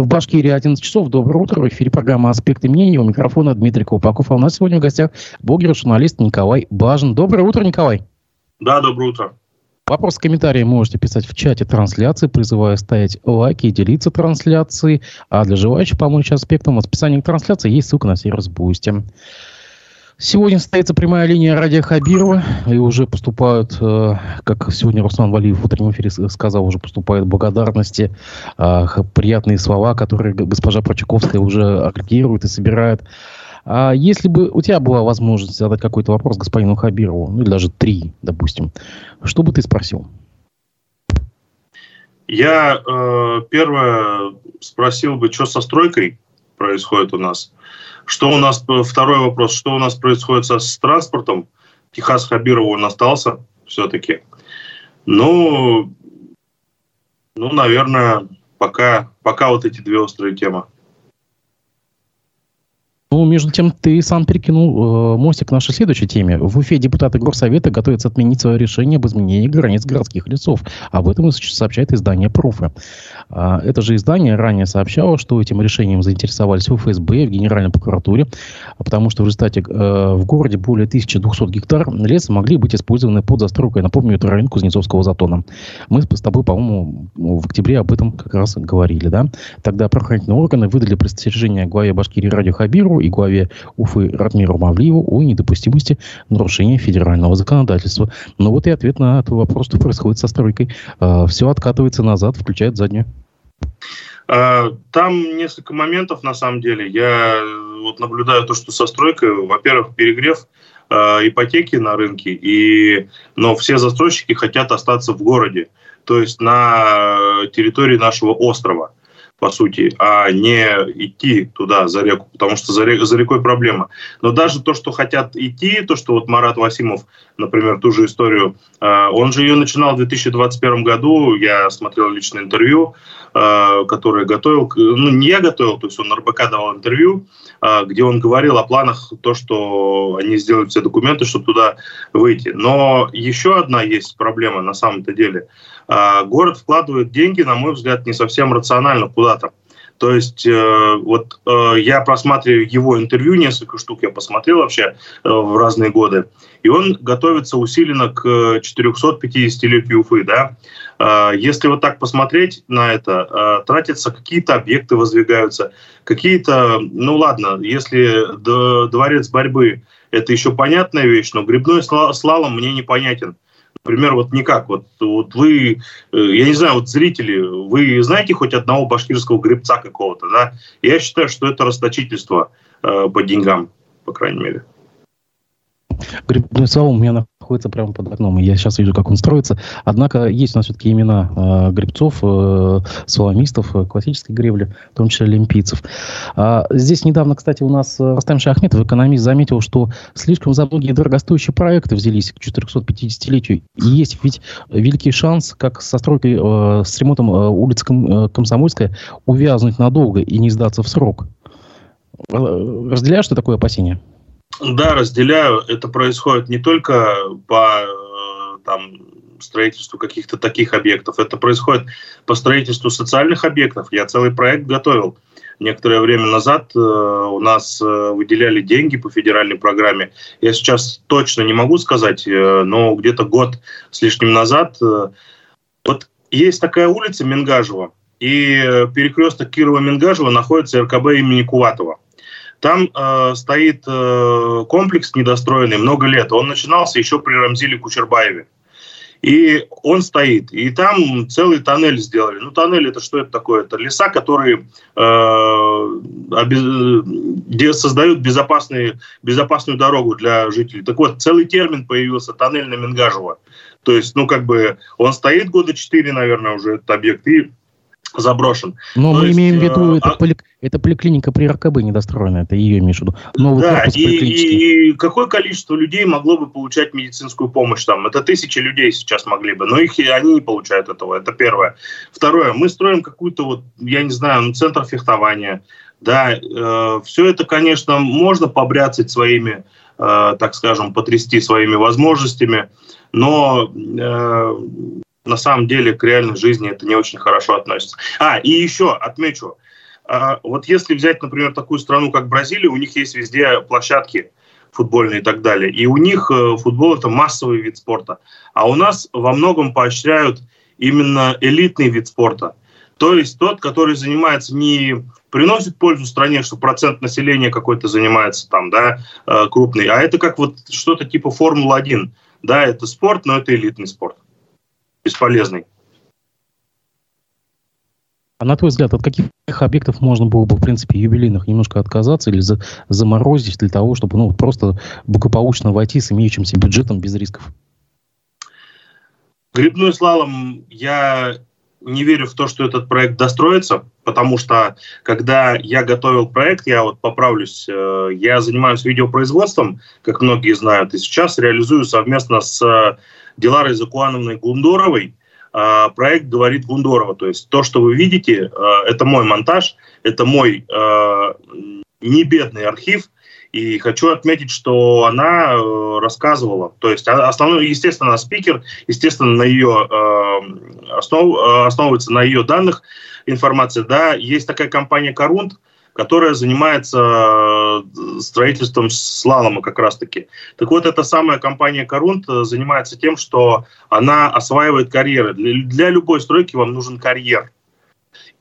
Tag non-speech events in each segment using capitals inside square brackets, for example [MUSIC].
В Башкирии 11 часов. Доброе утро. В эфире программа «Аспекты мнений». У микрофона Дмитрий Колпаков. А у нас сегодня в гостях блогер, журналист Николай Бажин. Доброе утро, Николай. Да, доброе утро. Вопрос, комментарии можете писать в чате трансляции. Призываю ставить лайки и делиться трансляцией. А для желающих помочь аспектам в описании трансляции есть ссылка на сервис Boosty. Сегодня состоится прямая линия Радия Хабирова, и уже поступают, э, как сегодня Руслан Валиев в утреннем эфире сказал, уже поступают благодарности, э, приятные слова, которые госпожа Прочаковская уже агрегирует и собирает. А если бы у тебя была возможность задать какой-то вопрос господину Хабирову, ну или даже три, допустим, что бы ты спросил? Я э, первое спросил бы, что со стройкой происходит у нас. Что у нас, второй вопрос, что у нас происходит со, с транспортом? Техас Хабиров он остался все-таки. Ну, ну, наверное, пока, пока вот эти две острые темы. Ну, между тем, ты сам перекинул э, мостик к нашей следующей теме. В Уфе депутаты Горсовета готовятся отменить свое решение об изменении границ городских лесов. Об этом сообщает издание «Пруфы». А, это же издание ранее сообщало, что этим решением заинтересовались в ФСБ, в Генеральной прокуратуре, потому что в результате э, в городе более 1200 гектар леса могли быть использованы под застройкой. Напомню, это район Кузнецовского затона. Мы с тобой, по-моему, в октябре об этом как раз говорили. Да? Тогда правоохранительные органы выдали предостережение главе Башкирии Радио Хабиру и главе Уфы Ратмиру Мавлиеву о недопустимости нарушения федерального законодательства. Но вот и ответ на этот вопрос, что происходит со стройкой. А, Все откатывается назад, включает заднюю. А, там несколько моментов, на самом деле. Я вот наблюдаю то, что со стройкой, во-первых, перегрев э, ипотеки на рынке, и, но все застройщики хотят остаться в городе, то есть на территории нашего острова по сути, а не идти туда, за реку, потому что за, рек, за рекой проблема. Но даже то, что хотят идти, то, что вот Марат Васимов, например, ту же историю, э, он же ее начинал в 2021 году, я смотрел личное интервью, э, которое готовил, ну, не я готовил, то есть он РБК давал интервью, э, где он говорил о планах, то, что они сделают все документы, чтобы туда выйти. Но еще одна есть проблема на самом-то деле – город вкладывает деньги, на мой взгляд, не совсем рационально куда-то. То есть э, вот э, я просматриваю его интервью, несколько штук я посмотрел вообще э, в разные годы, и он готовится усиленно к 450-летию Уфы, да. Э, если вот так посмотреть на это, тратятся какие-то объекты, воздвигаются, какие-то, ну ладно, если дворец борьбы это еще понятная вещь, но грибной слалом мне непонятен. Например, вот никак. Вот, вот вы, э, я не знаю, вот зрители, вы знаете хоть одного башкирского гребца какого-то, да? Я считаю, что это расточительство э, по деньгам, по крайней мере. Грибной сал у меня находится прямо под окном, и я сейчас вижу, как он строится. Однако есть у нас все-таки имена э, гребцов, э, соломистов, э, классической гребли, в том числе олимпийцев. А, здесь недавно, кстати, у нас э, Растам Шахметов, экономист, заметил, что слишком за многие дорогостоящие проекты взялись к 450-летию. И есть ведь великий шанс, как со стройкой, э, с ремонтом э, улицы Ком, э, Комсомольская, увязнуть надолго и не сдаться в срок. Э, разделяешь ты такое опасение? Да, разделяю. Это происходит не только по э, там, строительству каких-то таких объектов, это происходит по строительству социальных объектов. Я целый проект готовил. Некоторое время назад э, у нас э, выделяли деньги по федеральной программе. Я сейчас точно не могу сказать, э, но где-то год с лишним назад. Э, вот есть такая улица Мингажева, и перекресток Кирова-Мингажева находится РКБ имени Куватова. Там э, стоит э, комплекс недостроенный много лет. Он начинался еще при Рамзиле Кучербаеве. И он стоит. И там целый тоннель сделали. Ну, тоннель это что это такое? Это леса, которые э, создают безопасные, безопасную дорогу для жителей. Так вот, целый термин появился, тоннель на Мингажево. То есть, ну, как бы, он стоит года четыре, наверное, уже этот объект, и заброшен. Но То мы есть, имеем в виду, э, это, а... поли, это поликлиника при РКБ недостроенная, это ее имеешь в виду. Новый да, и, и, и какое количество людей могло бы получать медицинскую помощь там? Это тысячи людей сейчас могли бы, но их они не получают этого, это первое. Второе, мы строим какую-то вот, я не знаю, ну, центр фехтования, да, э, все это, конечно, можно побряцать своими, э, так скажем, потрясти своими возможностями, но э, на самом деле к реальной жизни это не очень хорошо относится. А, и еще отмечу, а, вот если взять, например, такую страну, как Бразилия, у них есть везде площадки футбольные и так далее. И у них э, футбол это массовый вид спорта. А у нас во многом поощряют именно элитный вид спорта. То есть тот, который занимается не приносит пользу стране, что процент населения какой-то занимается там, да, э, крупный, а это как вот что-то типа Формула-1. Да, это спорт, но это элитный спорт. Бесполезный. А на твой взгляд, от каких объектов можно было бы, в принципе, юбилейных немножко отказаться или за, заморозить для того, чтобы ну, просто благополучно войти с имеющимся бюджетом без рисков? Грибной слалом я не верю в то, что этот проект достроится, потому что когда я готовил проект, я вот поправлюсь, э, я занимаюсь видеопроизводством, как многие знают, и сейчас реализую совместно с Диларой Закуановной Гундоровой а, проект «Говорит Гундорова». То есть то, что вы видите, э, это мой монтаж, это мой э, небедный архив, и хочу отметить, что она э, рассказывала, то есть основной, естественно, спикер, естественно, на ее основ, основывается на ее данных информация, да, есть такая компания «Корунт», которая занимается э, строительством слалома как раз-таки. Так вот, эта самая компания «Корунт» э, занимается тем, что она осваивает карьеры. Для, любой стройки вам нужен карьер.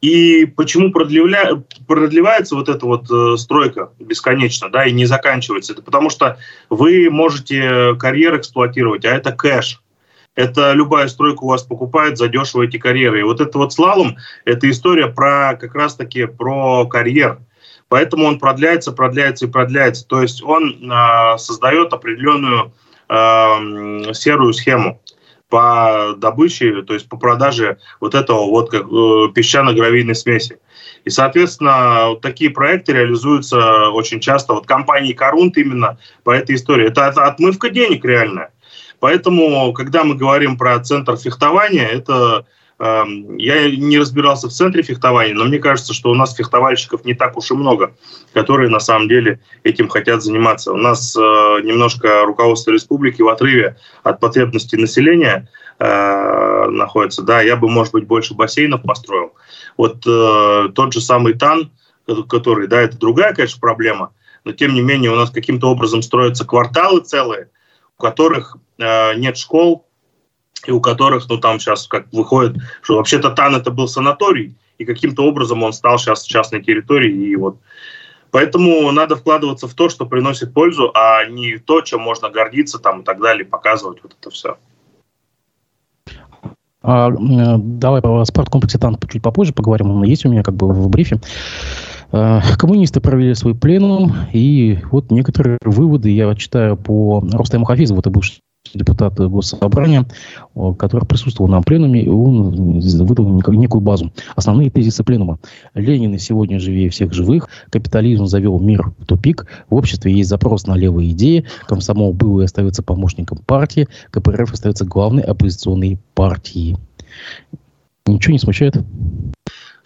И почему продлевля... продлевается вот эта вот э, стройка бесконечно, да, и не заканчивается? Это потому что вы можете карьер эксплуатировать, а это кэш. Это любая стройка у вас покупает задешево эти карьеры. И вот это вот слалом, это история про как раз-таки про карьер. Поэтому он продляется, продляется и продляется. То есть он э, создает определенную э, серую схему по добыче, то есть по продаже вот этого вот как, э, песчано-гравийной смеси. И, соответственно, вот такие проекты реализуются очень часто. Вот компании Корунт именно по этой истории. Это отмывка денег реальная. Поэтому, когда мы говорим про центр фехтования, это Эм, я не разбирался в центре фехтования, но мне кажется, что у нас фехтовальщиков не так уж и много, которые на самом деле этим хотят заниматься. У нас э, немножко руководство республики в отрыве от потребностей населения э, находится. Да, я бы, может быть, больше бассейнов построил. Вот э, тот же самый ТАН, который, да, это другая, конечно, проблема, но тем не менее у нас каким-то образом строятся кварталы целые, у которых э, нет школ, и у которых, ну, там сейчас как выходит, что вообще-то Тан это был санаторий, и каким-то образом он стал сейчас частной территорией, и вот Поэтому надо вкладываться в то, что приносит пользу, а не то, чем можно гордиться там и так далее, показывать вот это все. А, давай по спорткомплексе Танк чуть попозже поговорим. Он есть у меня как бы в брифе. А, коммунисты провели свой пленум, и вот некоторые выводы я читаю по Рустему Хафизову, это бывший депутат Госсобрания, который присутствовал на пленуме, он выдал некую базу. Основные тезисы пленума. Ленин и сегодня живее всех живых, капитализм завел мир в тупик, в обществе есть запрос на левые идеи, комсомол был и остается помощником партии, КПРФ остается главной оппозиционной партией. Ничего не смущает?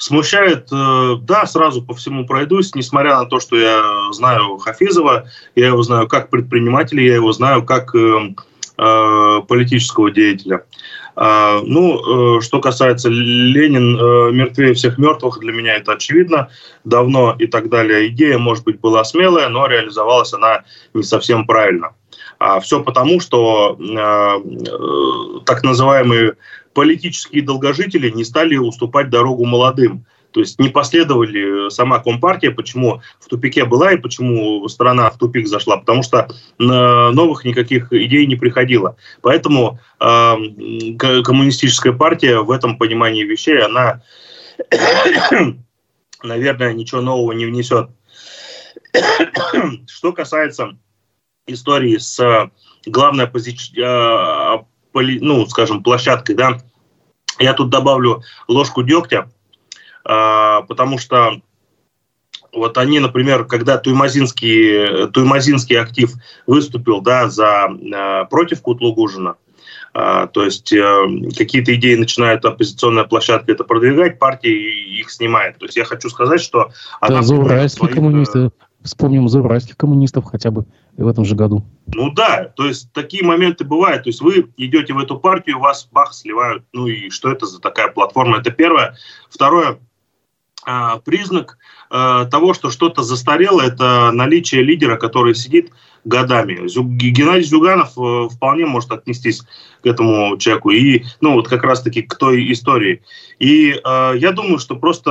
Смущает, э, да, сразу по всему пройдусь, несмотря на то, что я знаю Хафизова, я его знаю как предпринимателя, я его знаю как э, Э, политического деятеля. А, ну, что касается Ленин мертвее всех мертвых, для меня это очевидно давно и так далее. Идея, может быть, была смелая, но реализовалась она не совсем правильно. А все потому, что так называемые политические долгожители не стали уступать дорогу молодым. То есть не последовали сама Компартия, почему в тупике была и почему страна в тупик зашла, потому что новых никаких идей не приходило. Поэтому э, коммунистическая партия в этом понимании вещей, она, [COUGHS] наверное, ничего нового не внесет. Что касается истории с главной оппози... Ну, скажем, площадкой, да, я тут добавлю ложку дегтя. А, потому что вот они, например, когда Туймазинский, Туймазинский актив выступил да, за, а, против Кутлугужина, а, то есть э, какие-то идеи начинает оппозиционная площадка это продвигать, партия их снимает. То есть я хочу сказать, что... Да, зауральские своих... коммунисты, вспомним зауральских коммунистов хотя бы в этом же году. Ну да, то есть такие моменты бывают. То есть вы идете в эту партию, вас бах, сливают. Ну и что это за такая платформа? Это первое. Второе, а, признак а, того, что что-то застарело, это наличие лидера, который сидит годами. Геннадий Зюганов э, вполне может отнестись к этому человеку и, ну, вот как раз-таки к той истории. И э, я думаю, что просто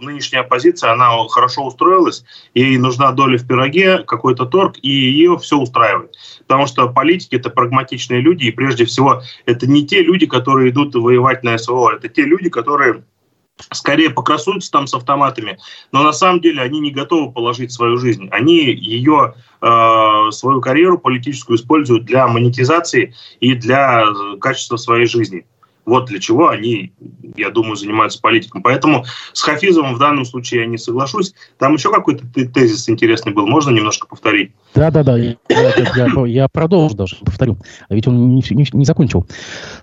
нынешняя оппозиция, она хорошо устроилась, ей нужна доля в пироге, какой-то торг, и ее все устраивает. Потому что политики – это прагматичные люди, и прежде всего это не те люди, которые идут воевать на СВО, это те люди, которые скорее покрасуются там с автоматами, но на самом деле они не готовы положить свою жизнь. Они ее, э, свою карьеру политическую используют для монетизации и для качества своей жизни. Вот для чего они, я думаю, занимаются политиком. Поэтому с Хафизовым в данном случае я не соглашусь. Там еще какой-то тезис интересный был. Можно немножко повторить? Да, да, да. Я, я, я продолжу даже, повторю. А ведь он не, не, не закончил.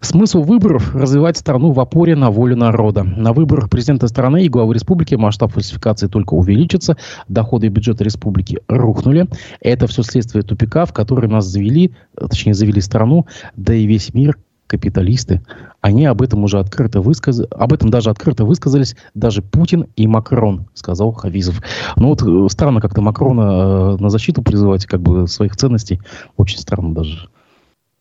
Смысл выборов – развивать страну в опоре на волю народа. На выборах президента страны и главы республики масштаб фальсификации только увеличится, доходы бюджета республики рухнули. Это все следствие тупика, в который нас завели, точнее, завели страну, да и весь мир капиталисты, они об этом уже открыто высказали, об этом даже открыто высказались даже Путин и Макрон, сказал Хавизов. Ну вот э, странно как-то Макрона э, на защиту призывать как бы своих ценностей, очень странно даже.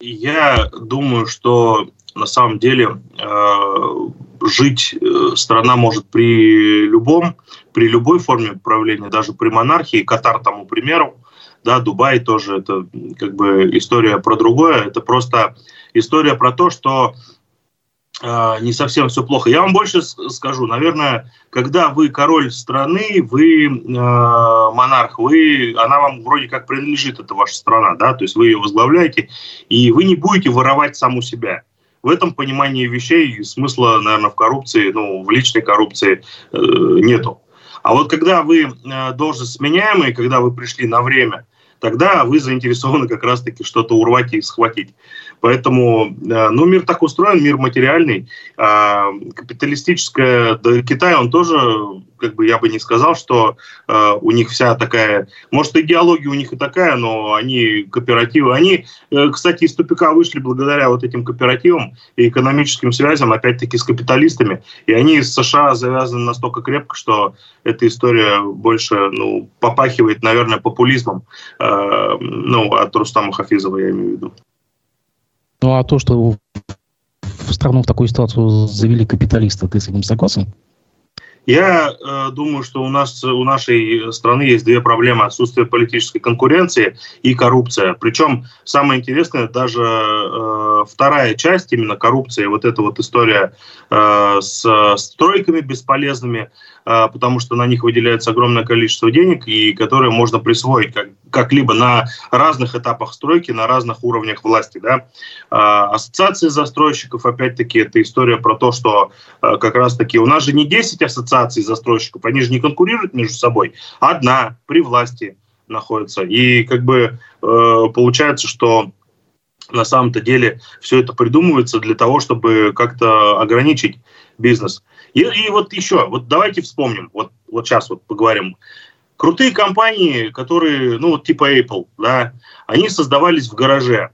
Я думаю, что на самом деле э, жить э, страна может при любом, при любой форме правления, даже при монархии, Катар тому примеру, да, Дубай тоже это как бы история про другое, это просто история про то, что не совсем все плохо. Я вам больше скажу, наверное, когда вы король страны, вы э, монарх, вы, она вам вроде как принадлежит, это ваша страна, да, то есть вы ее возглавляете, и вы не будете воровать саму себя. В этом понимании вещей смысла, наверное, в коррупции, ну, в личной коррупции э, нету. А вот когда вы э, должность сменяемый, когда вы пришли на время, тогда вы заинтересованы как раз-таки что-то урвать и схватить. Поэтому, э, ну, мир так устроен, мир материальный. А капиталистическая, да, Китай, он тоже, как бы я бы не сказал, что э, у них вся такая, может, идеология у них и такая, но они кооперативы. Они, э, кстати, из тупика вышли благодаря вот этим кооперативам и экономическим связям, опять-таки, с капиталистами. И они с США завязаны настолько крепко, что эта история больше, ну, попахивает, наверное, популизмом. Э, ну, от Рустама Хафизова я имею в виду. Ну а то, что в страну в такую ситуацию завели капиталисты, ты с этим согласен? Я э, думаю, что у нас у нашей страны есть две проблемы: отсутствие политической конкуренции и коррупция. Причем самое интересное, даже э, вторая часть именно коррупции, вот эта вот история э, с стройками бесполезными, потому что на них выделяется огромное количество денег, и которые можно присвоить как, как-либо на разных этапах стройки, на разных уровнях власти. Да? А, ассоциации застройщиков, опять-таки, это история про то, что а, как раз-таки у нас же не 10 ассоциаций застройщиков, они же не конкурируют между собой, одна при власти находится. И как бы э, получается, что на самом-то деле все это придумывается для того, чтобы как-то ограничить бизнес. И, и вот еще, вот давайте вспомним, вот, вот сейчас вот поговорим. Крутые компании, которые, ну вот типа Apple, да, они создавались в гараже.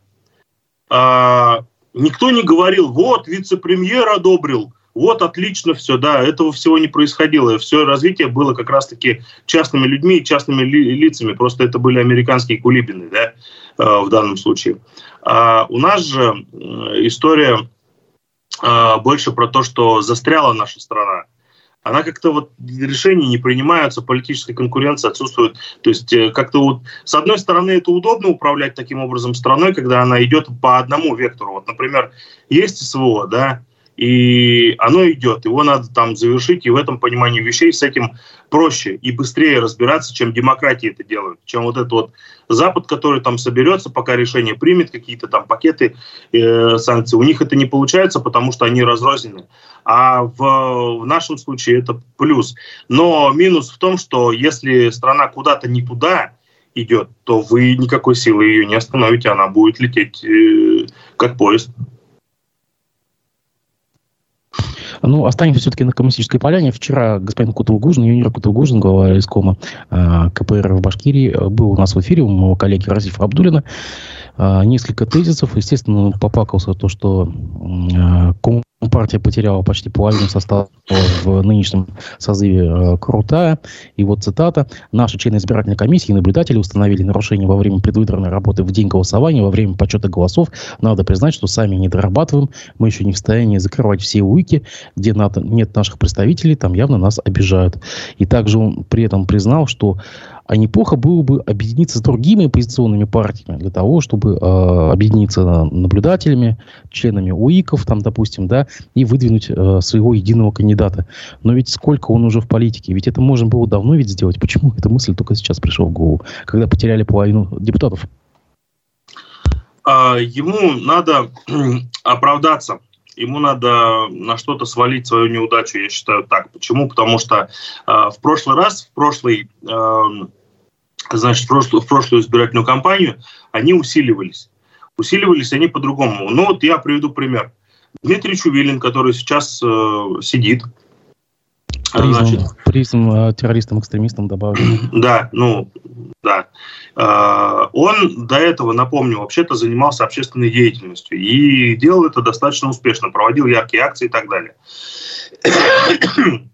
А, никто не говорил, вот вице-премьер одобрил, вот отлично все, да, этого всего не происходило. Все развитие было как раз-таки частными людьми и частными ли, лицами. Просто это были американские кулибины, да, э, в данном случае. А у нас же история э, больше про то, что застряла наша страна. Она как-то вот решения не принимаются, политическая конкуренция отсутствует. То есть э, как-то вот с одной стороны это удобно управлять таким образом страной, когда она идет по одному вектору. Вот, например, есть СВО, да, и оно идет, его надо там завершить, и в этом понимании вещей с этим проще и быстрее разбираться, чем демократии это делают, чем вот этот вот Запад, который там соберется, пока решение примет, какие-то там пакеты э, санкций, у них это не получается, потому что они разрознены. А в, в нашем случае это плюс. Но минус в том, что если страна куда-то не туда идет, то вы никакой силы ее не остановите, она будет лететь э, как поезд. Ну, останемся все-таки на коммунистической поляне. Вчера господин Кутулгужин, юниор Кутулгужин, глава искома э, КПР в Башкирии, был у нас в эфире, у моего коллеги Разифа Абдулина. Э, несколько тезисов. Естественно, попакался то, что э, партия потеряла почти половину состава в нынешнем созыве э, Крутая. И вот цитата. «Наши члены избирательной комиссии и наблюдатели установили нарушения во время предвыборной работы в день голосования, во время подсчета голосов. Надо признать, что сами не дорабатываем. Мы еще не в состоянии закрывать все уики, где нет наших представителей, там явно нас обижают». И также он при этом признал, что а неплохо было бы объединиться с другими оппозиционными партиями для того, чтобы э, объединиться наблюдателями, членами УИКов, там, допустим, да, и выдвинуть э, своего единого кандидата. Но ведь сколько он уже в политике? Ведь это можно было давно ведь сделать. Почему эта мысль только сейчас пришла в голову, когда потеряли половину депутатов? А, ему надо оправдаться ему надо на что-то свалить свою неудачу, я считаю так. Почему? Потому что э, в прошлый раз, в прошлый э, значит, в прошлую, в прошлую избирательную кампанию, они усиливались. Усиливались они по-другому. Ну вот я приведу пример. Дмитрий Чувилин, который сейчас э, сидит. Призм, значит, призм э, террористам-экстремистам добавили. Да, ну, да. Э, он до этого, напомню, вообще-то занимался общественной деятельностью и делал это достаточно успешно, проводил яркие акции и так далее. [COUGHS]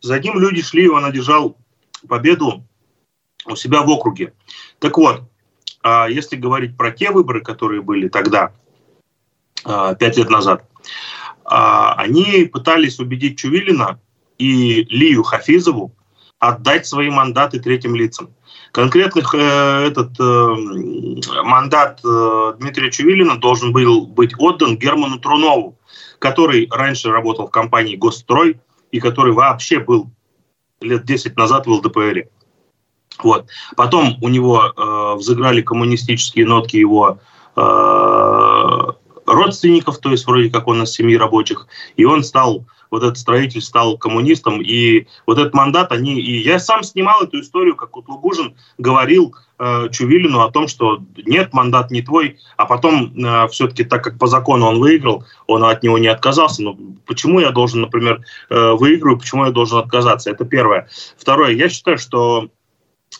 За ним люди шли, он одержал победу у себя в округе. Так вот, а, если говорить про те выборы, которые были тогда, а, пять лет назад, они пытались убедить Чувилина и Лию Хафизову отдать свои мандаты третьим лицам. Конкретных э, этот э, мандат э, Дмитрия Чувилина должен был быть отдан Герману Трунову, который раньше работал в компании «Госстрой» и который вообще был лет 10 назад в ЛДПР. Вот. Потом у него э, взыграли коммунистические нотки его э, родственников, то есть вроде как он из семьи рабочих, и он стал вот этот строитель стал коммунистом, и вот этот мандат они... И я сам снимал эту историю, как Кутлугужин говорил э, Чувилину о том, что нет, мандат не твой, а потом э, все-таки, так как по закону он выиграл, он от него не отказался. Но почему я должен, например, э, выигрываю, почему я должен отказаться? Это первое. Второе, я считаю, что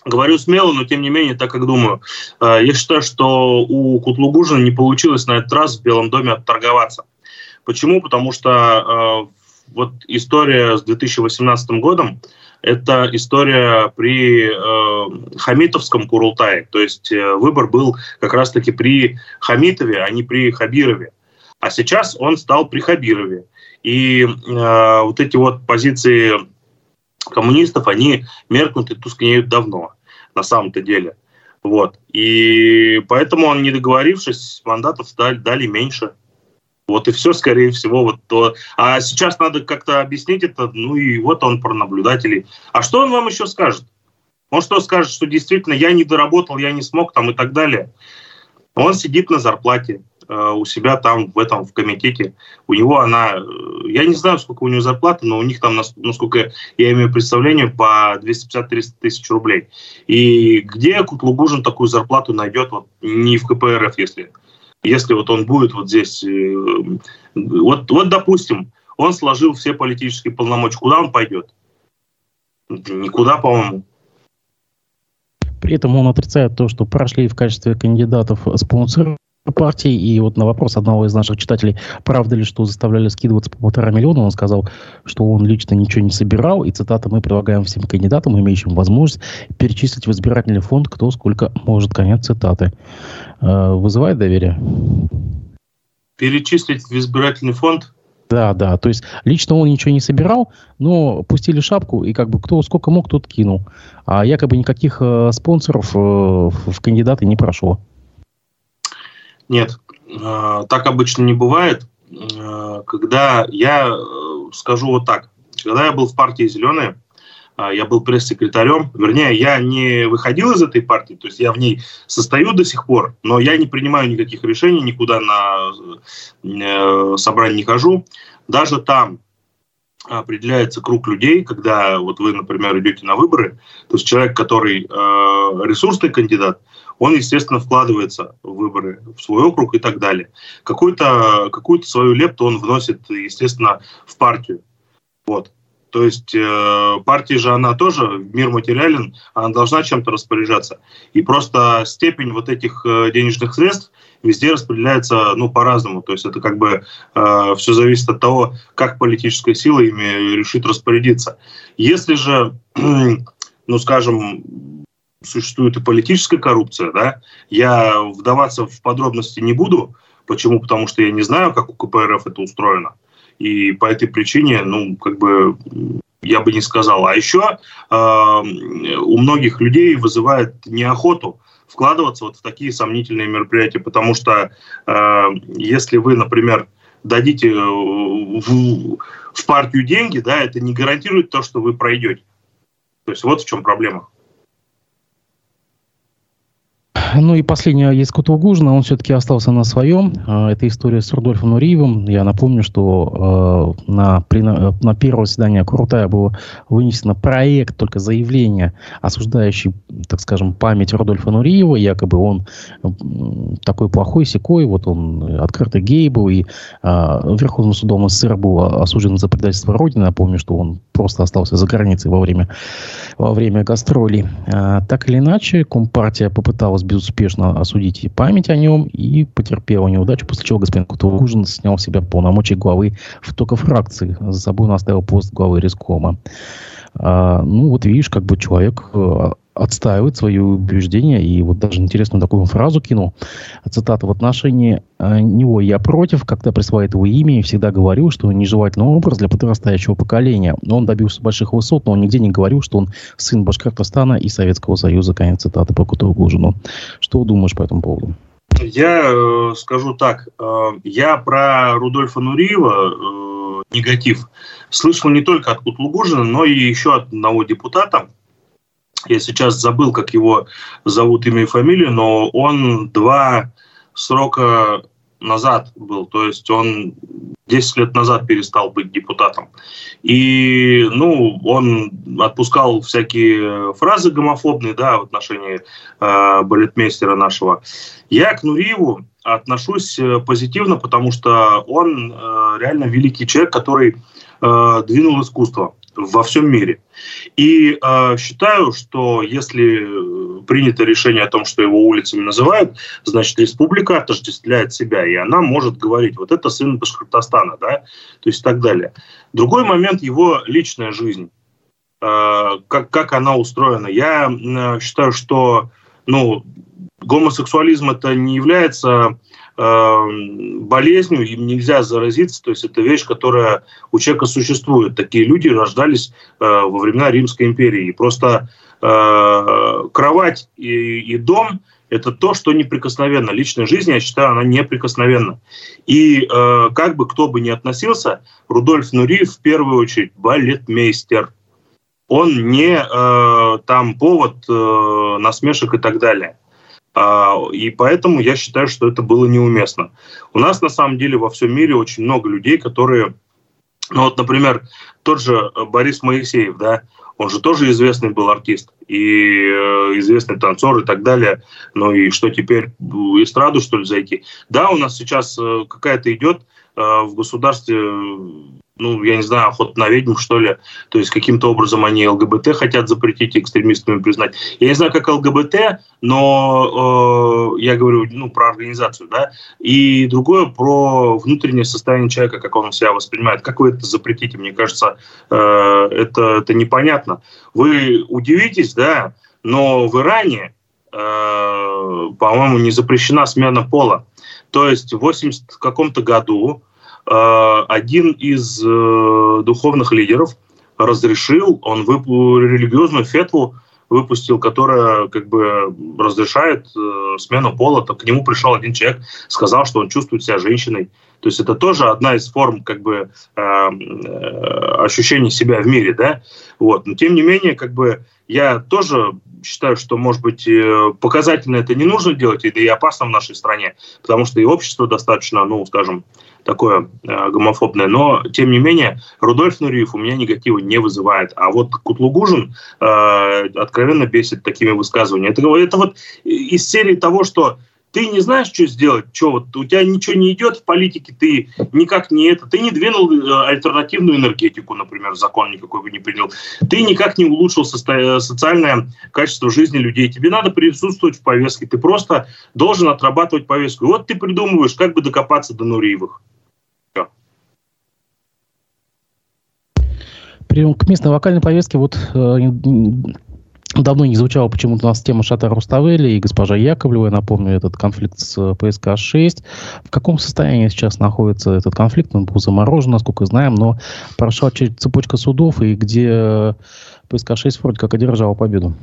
Говорю смело, но тем не менее, так как думаю. Э, я считаю, что у Кутлугужина не получилось на этот раз в Белом доме отторговаться. Почему? Потому что э, вот история с 2018 годом – это история при э, Хамитовском Курултае. То есть э, выбор был как раз-таки при Хамитове, а не при Хабирове. А сейчас он стал при Хабирове. И э, вот эти вот позиции коммунистов, они меркнут и тускнеют давно, на самом-то деле. Вот. И поэтому он, не договорившись, мандатов дали, дали меньше. Вот и все, скорее всего, вот то. А сейчас надо как-то объяснить это, ну и вот он про наблюдателей. А что он вам еще скажет? Он что скажет, что действительно я не доработал, я не смог там и так далее. Он сидит на зарплате э, у себя там в этом в комитете. У него она, э, я не знаю, сколько у него зарплата, но у них там, насколько я имею представление, по 250-300 тысяч рублей. И где Кутлугужин такую зарплату найдет? Вот не в КПРФ, если если вот он будет вот здесь, э, вот, вот допустим, он сложил все политические полномочия, куда он пойдет? Никуда, по-моему. При этом он отрицает то, что прошли в качестве кандидатов спонсоры партии. И вот на вопрос одного из наших читателей, правда ли, что заставляли скидываться по полтора миллиона, он сказал, что он лично ничего не собирал. И цитата, мы предлагаем всем кандидатам, имеющим возможность, перечислить в избирательный фонд, кто сколько может. Конец цитаты. Э, вызывает доверие? Перечислить в избирательный фонд? Да, да. То есть лично он ничего не собирал, но пустили шапку, и как бы кто сколько мог, тот кинул. А якобы никаких э, спонсоров э, в кандидаты не прошло. Нет, э, так обычно не бывает. Э, когда я э, скажу вот так, когда я был в партии «Зеленые», я был пресс-секретарем, вернее, я не выходил из этой партии, то есть я в ней состою до сих пор, но я не принимаю никаких решений, никуда на собрание не хожу. Даже там определяется круг людей, когда вот вы, например, идете на выборы, то есть человек, который ресурсный кандидат, он, естественно, вкладывается в выборы, в свой округ и так далее. Какую-то какую свою лепту он вносит, естественно, в партию. Вот. То есть э, партия же, она тоже, мир материален, она должна чем-то распоряжаться. И просто степень вот этих э, денежных средств везде распределяется ну, по-разному. То есть это как бы э, все зависит от того, как политическая сила ими решит распорядиться. Если же, [CLEARS THROAT] ну скажем, существует и политическая коррупция, да, я вдаваться в подробности не буду. Почему? Потому что я не знаю, как у КПРФ это устроено. И по этой причине, ну, как бы я бы не сказал. А еще э, у многих людей вызывает неохоту вкладываться вот в такие сомнительные мероприятия, потому что э, если вы, например, дадите э, в, в партию деньги, да, это не гарантирует то, что вы пройдете. То есть вот в чем проблема. Ну и последнее есть Кутулгужина, он все-таки остался на своем. А, это история с Рудольфом Нуриевым. Я напомню, что э, на, на первое заседание Крутая был вынесено проект, только заявление, осуждающий, так скажем, память Рудольфа Нуриева. Якобы он такой плохой, секой, вот он открытый гей был, и э, Верховным судом СССР был осужден за предательство Родины. Напомню, что он просто остался за границей во время, во время гастролей. А, так или иначе, Компартия попыталась, безусловно, успешно осудить память о нем и потерпела неудачу, после чего господин Кутугужин снял с себя полномочия главы в фракции. За собой он оставил пост главы Рискома. А, ну, вот видишь, как бы человек э, отстаивает свои убеждения. И вот даже интересную такую фразу кинул. Цитата. В отношении э, него я против, когда присваивает его имя, и всегда говорил, что он нежелательный образ для подрастающего поколения. Он добился больших высот, но он нигде не говорил, что он сын Башкортостана и Советского Союза. Конец цитаты по Кутугужину. Что думаешь по этому поводу? Я э, скажу так. Э, я про Рудольфа Нуриева э, негатив слышал не только от Кутлугужина, но и еще от одного депутата, я сейчас забыл, как его зовут имя и фамилию, но он два срока назад был, то есть он 10 лет назад перестал быть депутатом. И, ну, он отпускал всякие фразы гомофобные, да, в отношении э, балетмейстера нашего. Я к Нуриеву отношусь э, позитивно, потому что он э, реально великий человек, который э, двинул искусство во всем мире. И э, считаю, что если принято решение о том, что его улицами называют, значит, республика отождествляет себя, и она может говорить, вот это сын Башкортостана, да, то есть так далее. Другой момент – его личная жизнь, э, как, как она устроена. Я э, считаю, что ну, гомосексуализм это не является болезнью, им нельзя заразиться, то есть это вещь, которая у человека существует. Такие люди рождались э, во времена Римской империи. И просто э, кровать и, и дом – это то, что неприкосновенно. Личная жизнь, я считаю, она неприкосновенна. И э, как бы кто бы ни относился, Рудольф Нуриев в первую очередь балетмейстер. Он не э, там повод э, насмешек и так далее. А, и поэтому я считаю, что это было неуместно. У нас на самом деле во всем мире очень много людей, которые, ну вот, например, тот же Борис Моисеев, да, он же тоже известный был артист и э, известный танцор и так далее. Ну и что теперь, эстраду что ли зайти? Да, у нас сейчас э, какая-то идет э, в государстве ну, я не знаю, охота на ведьм, что ли. То есть каким-то образом они ЛГБТ хотят запретить, экстремистами признать. Я не знаю, как ЛГБТ, но э, я говорю ну, про организацию, да. И другое про внутреннее состояние человека, как он себя воспринимает. Как вы это запретите? Мне кажется, э, это, это непонятно. Вы удивитесь, да, но в Иране, э, по-моему, не запрещена смена пола. То есть в 80 каком-то году один из э, духовных лидеров разрешил, он вып... религиозную фетву выпустил, которая как бы разрешает э, смену пола. То к нему пришел один человек, сказал, что он чувствует себя женщиной. То есть это тоже одна из форм как бы э, э, ощущения себя в мире, да. Вот. Но тем не менее, как бы я тоже считаю, что, может быть, показательно это не нужно делать, и да и опасно в нашей стране, потому что и общество достаточно, ну, скажем, такое э, гомофобное. Но, тем не менее, Рудольф Нуриев у меня негатива не вызывает. А вот Кутлугужин э, откровенно бесит такими высказываниями. Это, это вот из серии того, что ты не знаешь, что сделать, что вот у тебя ничего не идет в политике, ты никак не это, ты не двинул э, альтернативную энергетику, например, закон никакой бы не принял, ты никак не улучшил состо... социальное качество жизни людей, тебе надо присутствовать в повестке, ты просто должен отрабатывать повестку. И вот ты придумываешь, как бы докопаться до Нуриевых. К местной локальной повестке вот э, Давно не звучала почему-то у нас тема Шата Руставели и госпожа Яковлева. Я напомню, этот конфликт с э, ПСК-6. В каком состоянии сейчас находится этот конфликт? Он был заморожен, насколько знаем, но прошла цепочка судов, и где э, ПСК-6 вроде как одержала победу.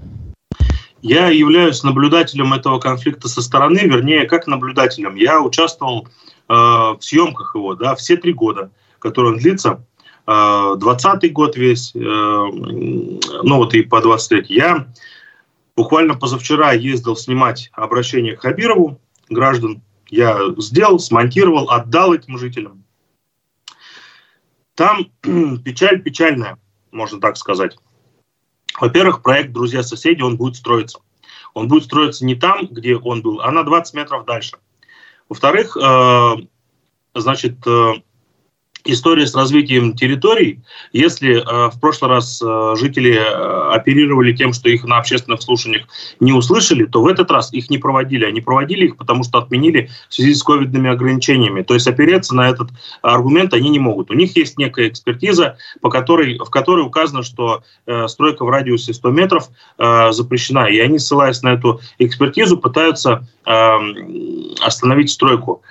Я являюсь наблюдателем этого конфликта со стороны, вернее, как наблюдателем. Я участвовал э, в съемках его, да, все три года, которые он длится. 20 год весь, э, ну вот и по 23. Я буквально позавчера ездил снимать обращение к Хабирову граждан. Я сделал, смонтировал, отдал этим жителям. Там [CLEARS THROAT] печаль печальная, можно так сказать. Во-первых, проект «Друзья-соседи», он будет строиться. Он будет строиться не там, где он был, а на 20 метров дальше. Во-вторых, э, значит, э, история с развитием территорий. Если э, в прошлый раз э, жители э, оперировали тем, что их на общественных слушаниях не услышали, то в этот раз их не проводили. Они проводили их, потому что отменили в связи с ковидными ограничениями. То есть опереться на этот аргумент они не могут. У них есть некая экспертиза, по которой, в которой указано, что э, стройка в радиусе 100 метров э, запрещена. И они, ссылаясь на эту экспертизу, пытаются э, остановить стройку.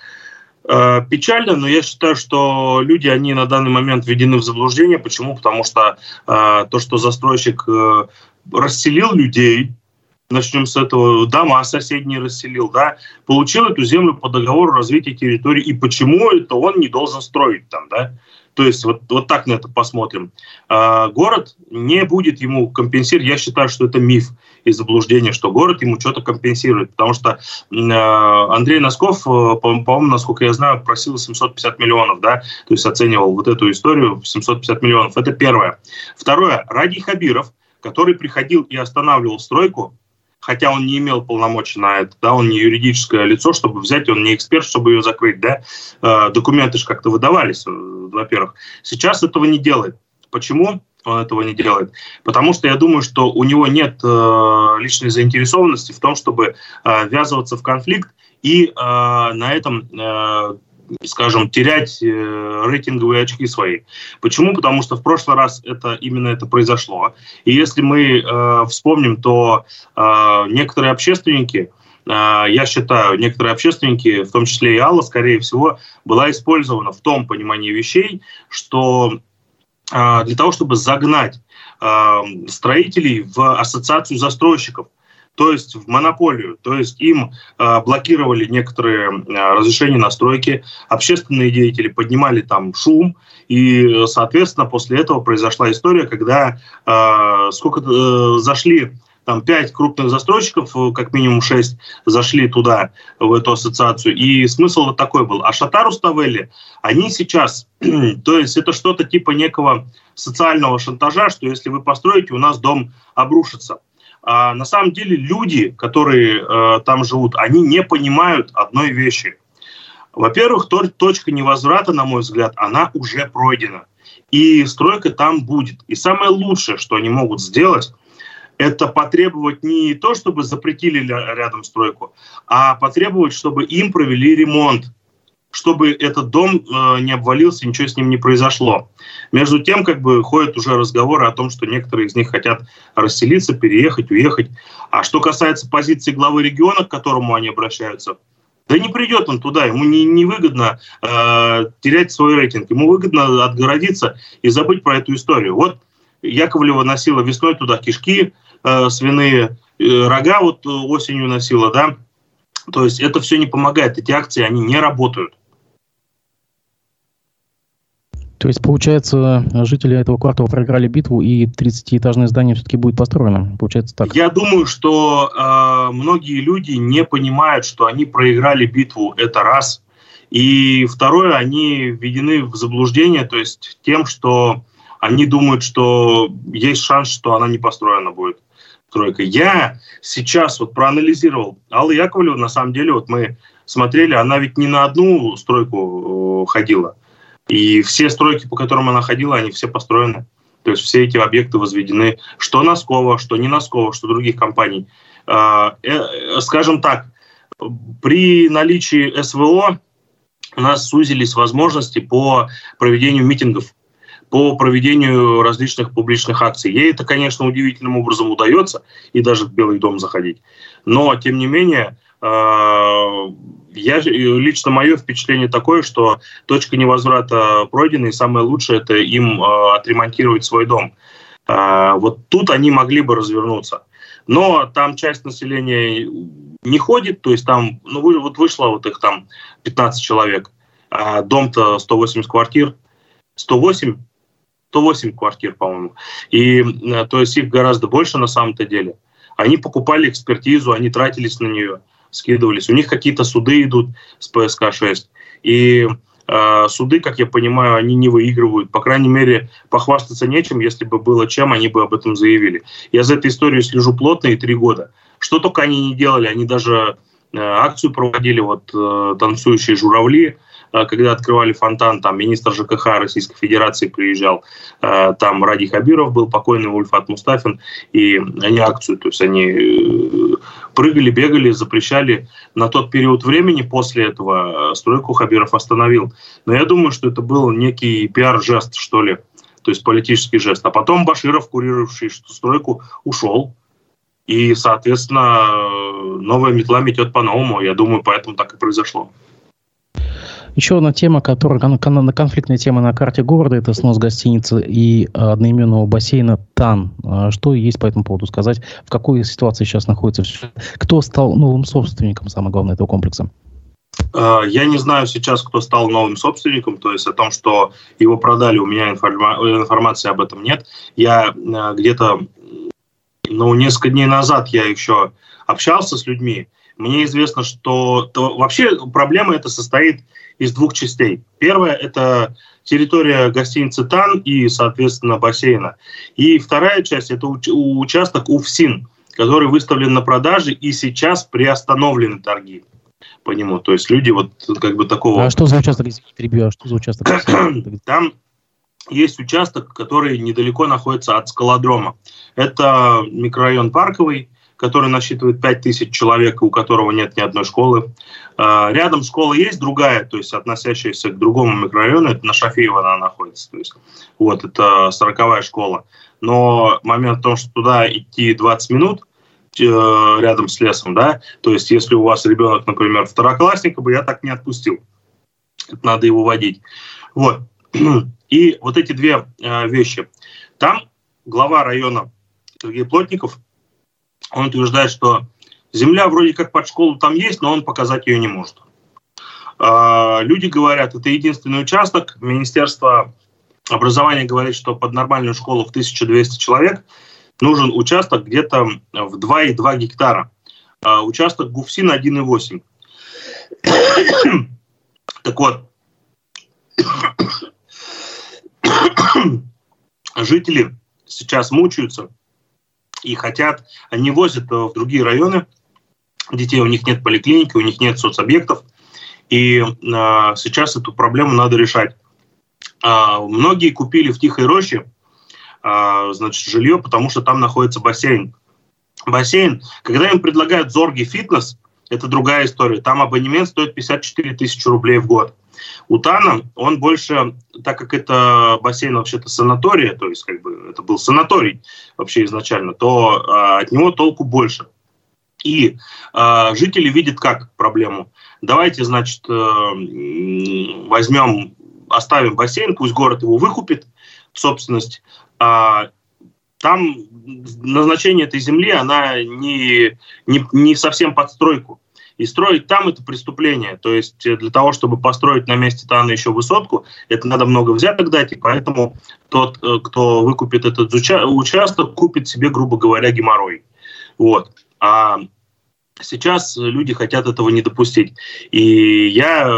Э, печально, но я считаю, что люди, они на данный момент введены в заблуждение. Почему? Потому что э, то, что застройщик э, расселил людей, начнем с этого, дома соседние расселил, да, получил эту землю по договору развития территории, и почему это он не должен строить там, да, то есть вот, вот так на это посмотрим. А, город не будет ему компенсировать. Я считаю, что это миф и заблуждение, что город ему что-то компенсирует. Потому что а, Андрей Носков, э, по-моему, насколько я знаю, просил 750 миллионов, да, то есть оценивал вот эту историю в 750 миллионов. Это первое. Второе. Ради Хабиров, который приходил и останавливал стройку, хотя он не имел полномочий на это, да, он не юридическое лицо, чтобы взять, он не эксперт, чтобы ее закрыть, да, э, документы же как-то выдавались, э, во-первых. Сейчас этого не делает. Почему? он этого не делает. Потому что я думаю, что у него нет э, личной заинтересованности в том, чтобы э, ввязываться в конфликт и э, на этом э, скажем, терять э, рейтинговые очки свои. Почему? Потому что в прошлый раз это именно это произошло. И если мы э, вспомним, то э, некоторые общественники, э, я считаю, некоторые общественники, в том числе и Алла, скорее всего, была использована в том понимании вещей, что э, для того, чтобы загнать э, строителей в ассоциацию застройщиков, то есть в монополию, то есть им э, блокировали некоторые э, разрешения на стройки, общественные деятели поднимали там шум, и, соответственно, после этого произошла история, когда э, сколько э, зашли там пять крупных застройщиков, как минимум шесть, зашли туда, в эту ассоциацию. И смысл вот такой был. А Шатару Ставелли, они сейчас, [CLEARS THROAT] то есть это что-то типа некого социального шантажа, что если вы построите, у нас дом обрушится. А на самом деле люди, которые э, там живут, они не понимают одной вещи. Во-первых, точка невозврата, на мой взгляд, она уже пройдена. И стройка там будет. И самое лучшее, что они могут сделать, это потребовать не то, чтобы запретили рядом стройку, а потребовать, чтобы им провели ремонт чтобы этот дом э, не обвалился, ничего с ним не произошло. Между тем, как бы ходят уже разговоры о том, что некоторые из них хотят расселиться, переехать, уехать. А что касается позиции главы региона, к которому они обращаются, да не придет он туда, ему не, не выгодно э, терять свой рейтинг, ему выгодно отгородиться и забыть про эту историю. Вот Яковлева носила весной туда кишки свиные, э, рога вот осенью носила, да, то есть это все не помогает, эти акции, они не работают. То есть, получается, жители этого квартала проиграли битву, и 30-этажное здание все-таки будет построено? Получается так? Я думаю, что э, многие люди не понимают, что они проиграли битву, это раз. И второе, они введены в заблуждение, то есть тем, что они думают, что есть шанс, что она не построена будет. Стройка. Я сейчас вот проанализировал Алла Яковлева, на самом деле, вот мы смотрели, она ведь не на одну стройку э, ходила. И все стройки, по которым она ходила, они все построены. То есть все эти объекты возведены, что Носкова, что не Носкова, что других компаний. А, э, скажем так, при наличии СВО у нас сузились возможности по проведению митингов, по проведению различных публичных акций. Ей это, конечно, удивительным образом удается, и даже в Белый дом заходить. Но, тем не менее, а, я, лично мое впечатление такое, что точка невозврата пройдена, и самое лучшее это им а, отремонтировать свой дом. А, вот тут они могли бы развернуться. Но там часть населения не ходит, то есть там, ну, вот вышло вот их там 15 человек, а дом-то 180 квартир, 108, 108 квартир, по-моему. И, э, то есть их гораздо больше на самом-то деле. Они покупали экспертизу, они тратились на нее, скидывались. У них какие-то суды идут с ПСК-6. И э, суды, как я понимаю, они не выигрывают. По крайней мере, похвастаться нечем. Если бы было чем, они бы об этом заявили. Я за этой историей слежу плотно и три года. Что только они не делали. Они даже э, акцию проводили, вот э, «Танцующие журавли», когда открывали фонтан, там министр ЖКХ Российской Федерации приезжал, э, там Ради Хабиров был, покойный Ульфат Мустафин, и они акцию, то есть они э, прыгали, бегали, запрещали. На тот период времени после этого стройку Хабиров остановил. Но я думаю, что это был некий пиар-жест, что ли, то есть политический жест. А потом Баширов, курировавший стройку, ушел, и, соответственно, новая метла метет по-новому. Я думаю, поэтому так и произошло. Еще одна тема, которая конфликтная тема на карте города, это снос гостиницы и одноименного бассейна ТАН. А что есть по этому поводу сказать? В какой ситуации сейчас находится? Кто стал новым собственником, самое главное, этого комплекса? А, я не знаю сейчас, кто стал новым собственником, то есть о том, что его продали, у меня информа- информации об этом нет. Я а, где-то ну, несколько дней назад я еще общался с людьми. Мне известно, что то, вообще проблема эта состоит из двух частей. Первая – это территория гостиницы ТАН и, соответственно, бассейна. И вторая часть – это участок УФСИН, который выставлен на продаже и сейчас приостановлены торги по нему. То есть люди вот как бы такого... А что за участок, извините, перебью, а что за участок? [CLEARS THROAT] Там есть участок, который недалеко находится от скалодрома. Это микрорайон Парковый, который насчитывает 5000 человек, у которого нет ни одной школы. А, рядом школа есть другая, то есть относящаяся к другому микрорайону, это на Шафеева она находится. То есть, вот, это 40 школа. Но момент в том, что туда идти 20 минут, э, рядом с лесом, да, то есть если у вас ребенок, например, второклассник, бы я так не отпустил. Это надо его водить. Вот. И вот эти две э, вещи. Там глава района Сергей Плотников, он утверждает, что земля вроде как под школу там есть, но он показать ее не может. Э, люди говорят, это единственный участок. Министерство образования говорит, что под нормальную школу в 1200 человек нужен участок где-то в 2,2 гектара. Э, участок ГУФСИН 1,8. [COUGHS] так вот, [COUGHS] жители сейчас мучаются и хотят, они возят в другие районы детей, у них нет поликлиники, у них нет соцобъектов, и э, сейчас эту проблему надо решать. Э, многие купили в Тихой роще э, значит, жилье, потому что там находится бассейн. Бассейн, когда им предлагают Зорги фитнес, это другая история. Там абонемент стоит 54 тысячи рублей в год. У Тана он больше, так как это бассейн вообще-то санатория, то есть как бы это был санаторий вообще изначально, то а, от него толку больше. И а, жители видят как проблему. Давайте, значит, э, возьмем, оставим бассейн, пусть город его выкупит, собственность. А, там назначение этой земли, она не, не, не совсем под стройку. И строить там это преступление. То есть э, для того, чтобы построить на месте Тана еще высотку, это надо много взяток дать, и поэтому тот, э, кто выкупит этот участок, купит себе, грубо говоря, геморрой. Вот. А сейчас люди хотят этого не допустить. И я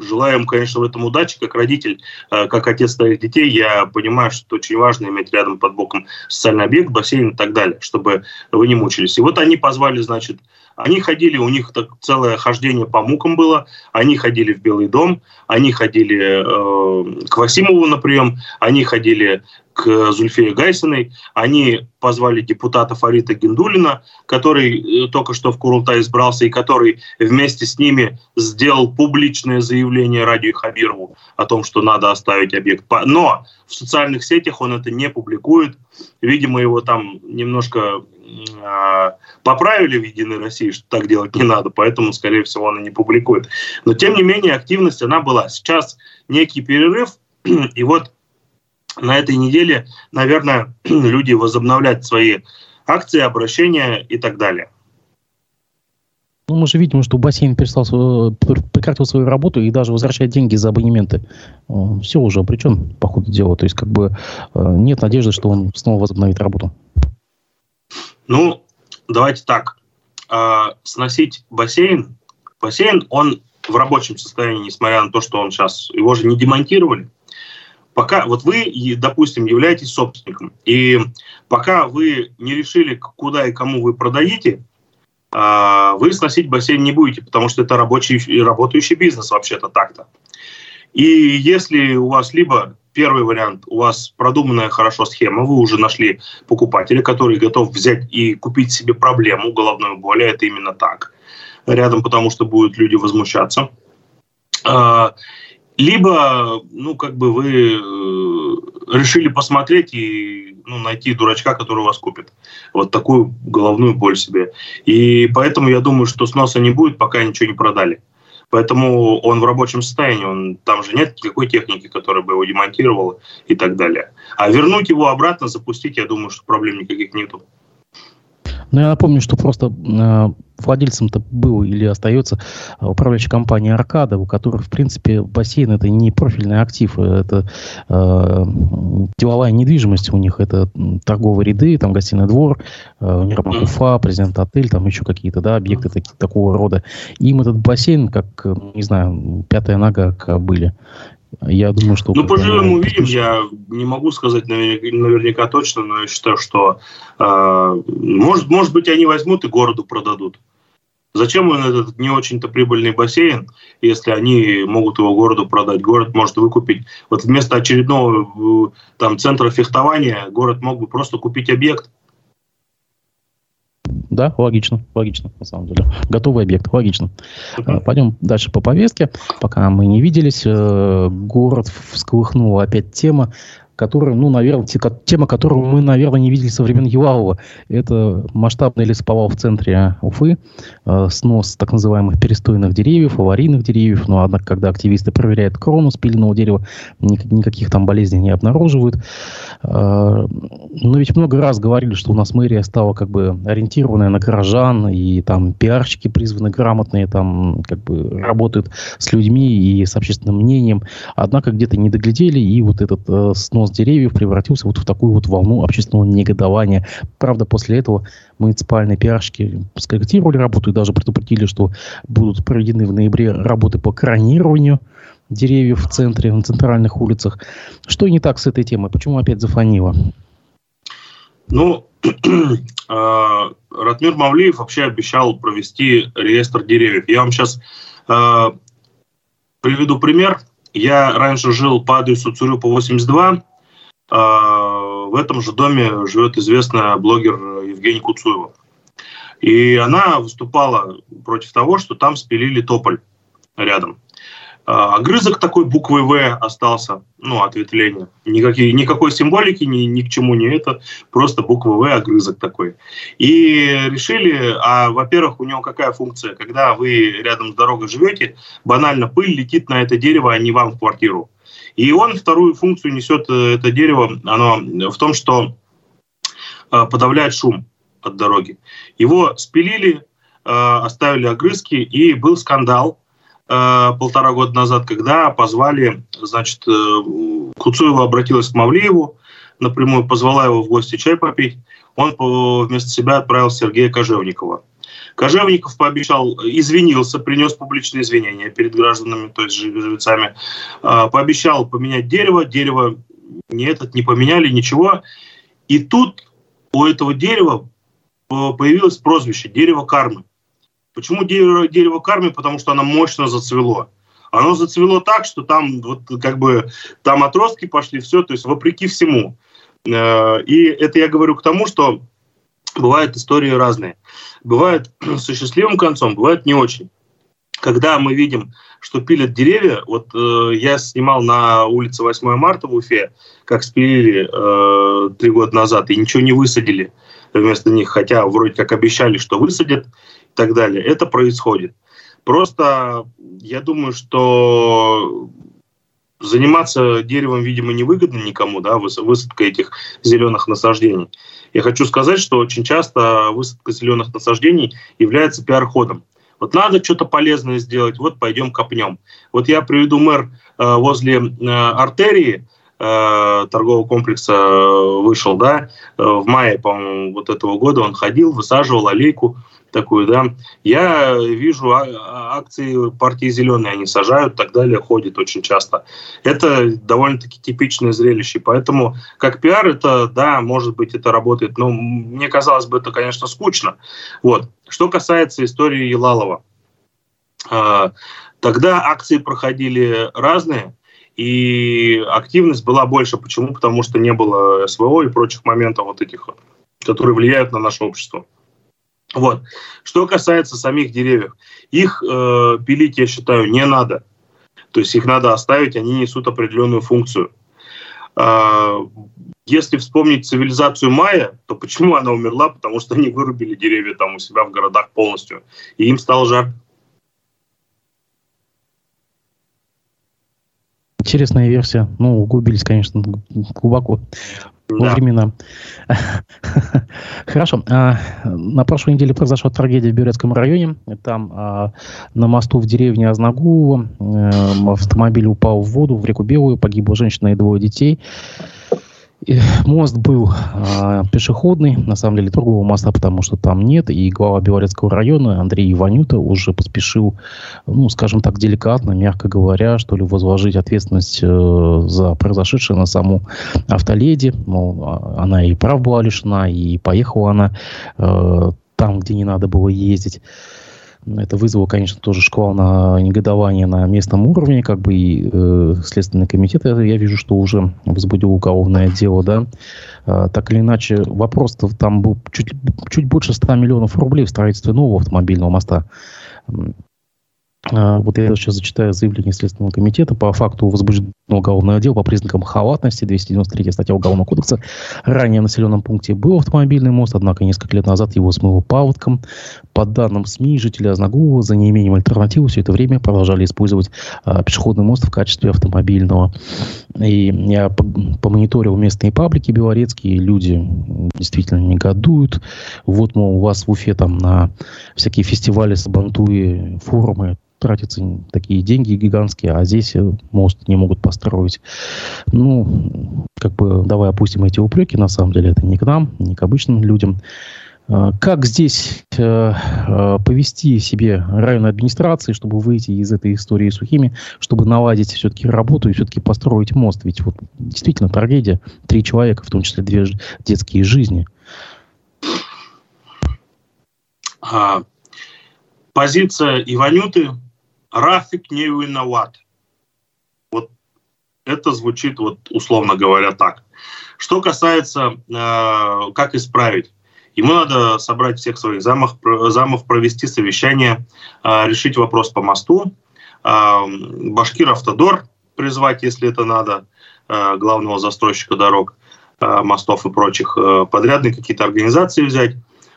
желаю им, конечно, в этом удачи. Как родитель, э, как отец своих детей, я понимаю, что очень важно иметь рядом под боком социальный объект, бассейн и так далее, чтобы вы не мучились. И вот они позвали, значит, они ходили, у них так целое хождение по мукам было, они ходили в Белый дом, они ходили э, к Васимову на прием, они ходили к Зульфее Гайсиной. Они позвали депутата Фарита Гендулина, который э, только что в Курултай избрался и который вместе с ними сделал публичное заявление Радию Хабирову о том, что надо оставить объект. Но в социальных сетях он это не публикует. Видимо, его там немножко э, поправили в «Единой России», что так делать не надо, поэтому, скорее всего, он и не публикует. Но, тем не менее, активность, она была. Сейчас некий перерыв, [CLEARS THROAT] и вот на этой неделе, наверное, [CLEARS THROAT] люди возобновляют свои акции, обращения и так далее. Ну, мы же видим, что бассейн перестал, прекратил свою работу и даже возвращает деньги за абонементы. Все уже обречен, по ходу дела. То есть, как бы э, нет надежды, что он снова возобновит работу. Ну, давайте так. А, сносить бассейн. Бассейн, он в рабочем состоянии, несмотря на то, что он сейчас, его же не демонтировали пока вот вы, допустим, являетесь собственником, и пока вы не решили, куда и кому вы продаете, а, вы сносить бассейн не будете, потому что это рабочий работающий бизнес вообще-то так-то. И если у вас либо первый вариант, у вас продуманная хорошо схема, вы уже нашли покупателя, который готов взять и купить себе проблему головной боли, это именно так, рядом, потому что будут люди возмущаться. Либо, ну, как бы вы э, решили посмотреть и ну, найти дурачка, который вас купит. Вот такую головную боль себе. И поэтому я думаю, что сноса не будет, пока ничего не продали. Поэтому он в рабочем состоянии, он, там же нет никакой техники, которая бы его демонтировала и так далее. А вернуть его обратно, запустить, я думаю, что проблем никаких нету. Ну, я напомню, что просто э, владельцем-то был или остается управляющая компания «Аркада», у которой, в принципе, бассейн – это не профильный актив, это э, деловая недвижимость у них, это торговые ряды, там гостиный двор, э, Универмаг Уфа, президент отель, там еще какие-то да, объекты такие, такого рода. Им этот бассейн, как, не знаю, пятая нога были. Я думаю, что... Ну, поживем увидим. Я не могу сказать наверняка, наверняка точно, но я считаю, что э, может, может быть они возьмут и городу продадут. Зачем он этот не очень-то прибыльный бассейн, если они могут его городу продать? Город может выкупить. Вот вместо очередного э, там центра фехтования город мог бы просто купить объект да, логично, логично, на самом деле. Готовый объект, логично. Uh-huh. Пойдем дальше по повестке. Пока мы не виделись, э, город всколыхнула опять тема которая, ну, наверное, тема, которую мы, наверное, не видели со времен Юлавова. Это масштабный лесоповал в центре Уфы, э, снос так называемых перестойных деревьев, аварийных деревьев. Но, однако, когда активисты проверяют крону спиленного дерева, никаких там болезней не обнаруживают. Э, но ведь много раз говорили, что у нас мэрия стала как бы ориентированная на горожан, и там пиарщики призваны грамотные, там как бы работают с людьми и с общественным мнением. Однако где-то не доглядели, и вот этот э, снос деревьев превратился вот в такую вот волну общественного негодования. Правда, после этого муниципальные пиарщики скорректировали работу и даже предупредили, что будут проведены в ноябре работы по кронированию деревьев в центре, на центральных улицах. Что не так с этой темой? Почему опять зафонило? Ну, [CLEARS THROAT] а, Ратмир Мавлиев вообще обещал провести реестр деревьев. Я вам сейчас а, приведу пример. Я раньше жил по адресу Цурюпа 82. А, в этом же доме живет известная блогер Евгения Куцуева. И она выступала против того, что там спилили тополь рядом. А, огрызок такой буквы В остался, ну, ответвление. Никакие, никакой символики ни, ни к чему не это, просто буква В, огрызок такой. И решили, а, во-первых, у него какая функция? Когда вы рядом с дорогой живете, банально пыль летит на это дерево, а не вам в квартиру. И он вторую функцию несет, э, это дерево, оно в том, что э, подавляет шум от дороги. Его спилили, э, оставили огрызки, и был скандал полтора года назад, когда позвали, значит, Куцуева обратилась к Мавлееву, напрямую позвала его в гости чай попить, он вместо себя отправил Сергея Кожевникова. Кожевников пообещал, извинился, принес публичные извинения перед гражданами, то есть жильцами. А, пообещал поменять дерево, дерево не этот не поменяли, ничего. И тут у этого дерева появилось прозвище «дерево кармы». Почему дерево, дерево кармы? Потому что оно мощно зацвело. Оно зацвело так, что там вот как бы там отростки пошли, все, то есть вопреки всему. Э, и это я говорю к тому, что бывают истории разные. Бывает [CLEARS THROAT] с счастливым концом, бывает не очень. Когда мы видим, что пилят деревья, вот э, я снимал на улице 8 марта в Уфе, как спилили э, три года назад, и ничего не высадили вместо них, хотя вроде как обещали, что высадят и так далее. Это происходит. Просто я думаю, что заниматься деревом, видимо, невыгодно никому, да, высадка этих зеленых насаждений. Я хочу сказать, что очень часто высадка зеленых насаждений является пиар-ходом. Вот надо что-то полезное сделать, вот пойдем копнем. Вот я приведу мэр э, возле э, артерии, э, торгового комплекса вышел, да, в мае, по-моему, вот этого года он ходил, высаживал аллейку такую, да. Я вижу а, а, акции партии «Зеленые», они сажают, так далее, ходят очень часто. Это довольно-таки типичное зрелище, поэтому как пиар это, да, может быть, это работает, но мне казалось бы, это, конечно, скучно. Вот. Что касается истории Елалова, а, тогда акции проходили разные, и активность была больше. Почему? Потому что не было СВО и прочих моментов вот этих, которые влияют на наше общество. Вот. Что касается самих деревьев, их э, пилить, я считаю, не надо. То есть их надо оставить, они несут определенную функцию. Э, если вспомнить цивилизацию майя, то почему она умерла? Потому что они вырубили деревья там у себя в городах полностью, и им стало жарко. Интересная версия. Ну, углубились, конечно, глубоко да. времена. [LAUGHS] Хорошо. А, на прошлой неделе произошла трагедия в Бюрецком районе. Там а, на мосту в деревне Озногулово э, автомобиль упал в воду, в реку Белую, погибла женщина и двое детей. Мост был э, пешеходный, на самом деле другого моста, потому что там нет, и глава Белорецкого района Андрей Иванюта уже поспешил, ну, скажем так, деликатно, мягко говоря, что ли, возложить ответственность э, за произошедшее на саму автоледи, мол, а, она и прав была лишена, и поехала она э, там, где не надо было ездить. Это вызвало, конечно, тоже шквал на негодование на местном уровне, как бы и э, Следственный комитет, я, я вижу, что уже возбудил уголовное дело, да. А, так или иначе, вопрос там был чуть, чуть больше 100 миллионов рублей в строительстве нового автомобильного моста. А, вот я сейчас зачитаю заявление Следственного комитета по факту возбужденного уголовного дела по признакам халатности, 293 статья Уголовного кодекса. Ранее в населенном пункте был автомобильный мост, однако несколько лет назад его смыло паводком. По данным СМИ, жители Озногулова за неимением альтернативы все это время продолжали использовать а, пешеходный мост в качестве автомобильного. И я помониторил местные паблики белорецкие, люди действительно негодуют. Вот, мол, у вас в Уфе там на всякие фестивали, сабантуи, форумы тратятся такие деньги гигантские, а здесь э, мост не могут построить. Ну, как бы давай опустим эти упреки, на самом деле это не к нам, не к обычным людям. А, как здесь э, э, повести себе районной администрации, чтобы выйти из этой истории сухими, чтобы наладить все-таки работу и все-таки построить мост? Ведь вот действительно трагедия. Три человека, в том числе две детские жизни. А, позиция Иванюты Рафик не виноват. Вот это звучит, вот условно говоря, так. Что касается, э, как исправить. Ему надо собрать всех своих замов, замов провести совещание, э, решить вопрос по мосту, э, Башкир Автодор призвать, если это надо, э, главного застройщика дорог, э, мостов и прочих, э, подрядные какие-то организации взять,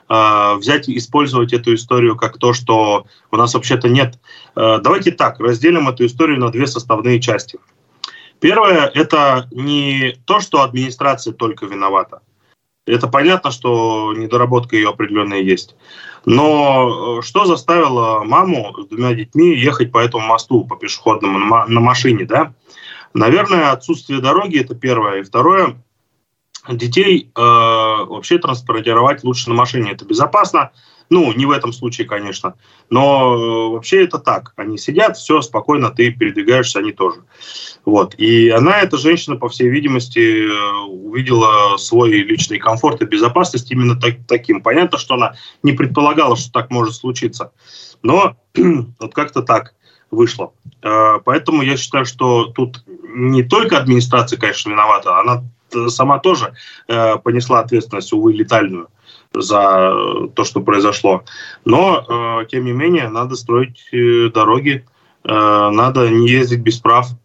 э, взять и использовать эту историю как то, что у нас вообще-то нет. Э, давайте так, разделим эту историю на две составные части. Первое – это не то, что администрация только виновата. Это понятно, что недоработка ее определенная есть. Но э, что заставило маму с двумя детьми ехать по этому мосту, по пешеходному, на машине, да? Наверное, отсутствие дороги – это первое. И второе, детей э, вообще транспортировать лучше на машине. Это безопасно. Ну, не в этом случае, конечно. Но э, вообще это так. Они сидят, все, спокойно, ты передвигаешься, они тоже. Вот. И она, эта женщина, по всей видимости, э, увидела свой личный комфорт и безопасность именно так, таким. Понятно, что она не предполагала, что так может случиться. Но [CLEARS THROAT] вот как-то так вышло. Э, поэтому я считаю, что тут не только администрация, конечно, виновата, она сама тоже понесла ответственность, увы, летальную за то, что произошло. Но, э, тем не менее, надо строить э, дороги, э, надо не ездить без прав э,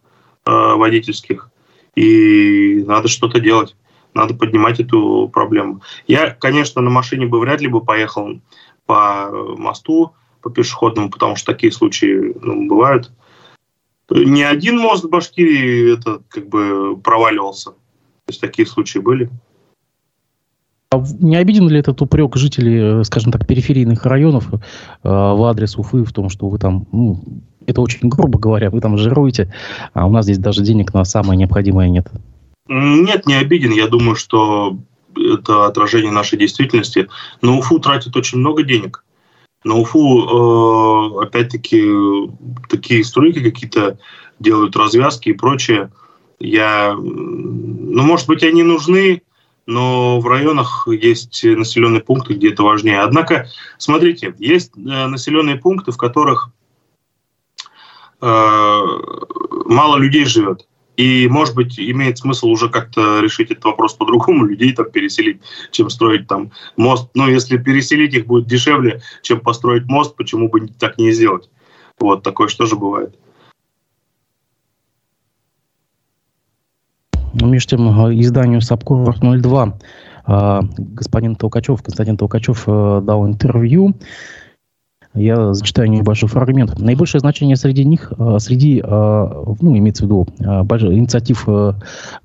водительских, и надо что-то делать. Надо поднимать эту проблему. Я, конечно, на машине бы вряд ли бы поехал по мосту, по пешеходному, потому что такие случаи ну, бывают. Ни один мост в Башкирии это как бы проваливался. То есть такие случаи были. А не обиден ли этот упрек жителей, э, скажем так, периферийных районов э, в адрес Уфы в том, что вы там, ну, это очень грубо говоря, вы там жируете, а у нас здесь даже денег на самое необходимое нет? Нет, не обиден. Я думаю, что это отражение нашей действительности. На Уфу тратят очень много денег. На Уфу, э, опять-таки, такие стройки какие-то делают, развязки и прочее. Я, ну, может быть, они нужны, но в районах есть населенные пункты, где это важнее. Однако, смотрите, есть э, населенные пункты, в которых э, мало людей живет. И, может быть, имеет смысл уже как-то решить этот вопрос по-другому, людей там переселить, чем строить там мост. Но если переселить их будет дешевле, чем построить мост, почему бы так не сделать? Вот такое что же бывает. Между тем, э, изданию Сапкор 02 э, господин Толкачев, Константин Толкачев э, дал интервью я зачитаю небольшой фрагмент. Наибольшее значение среди них, э, среди, э, ну, имеется в виду, э, инициатив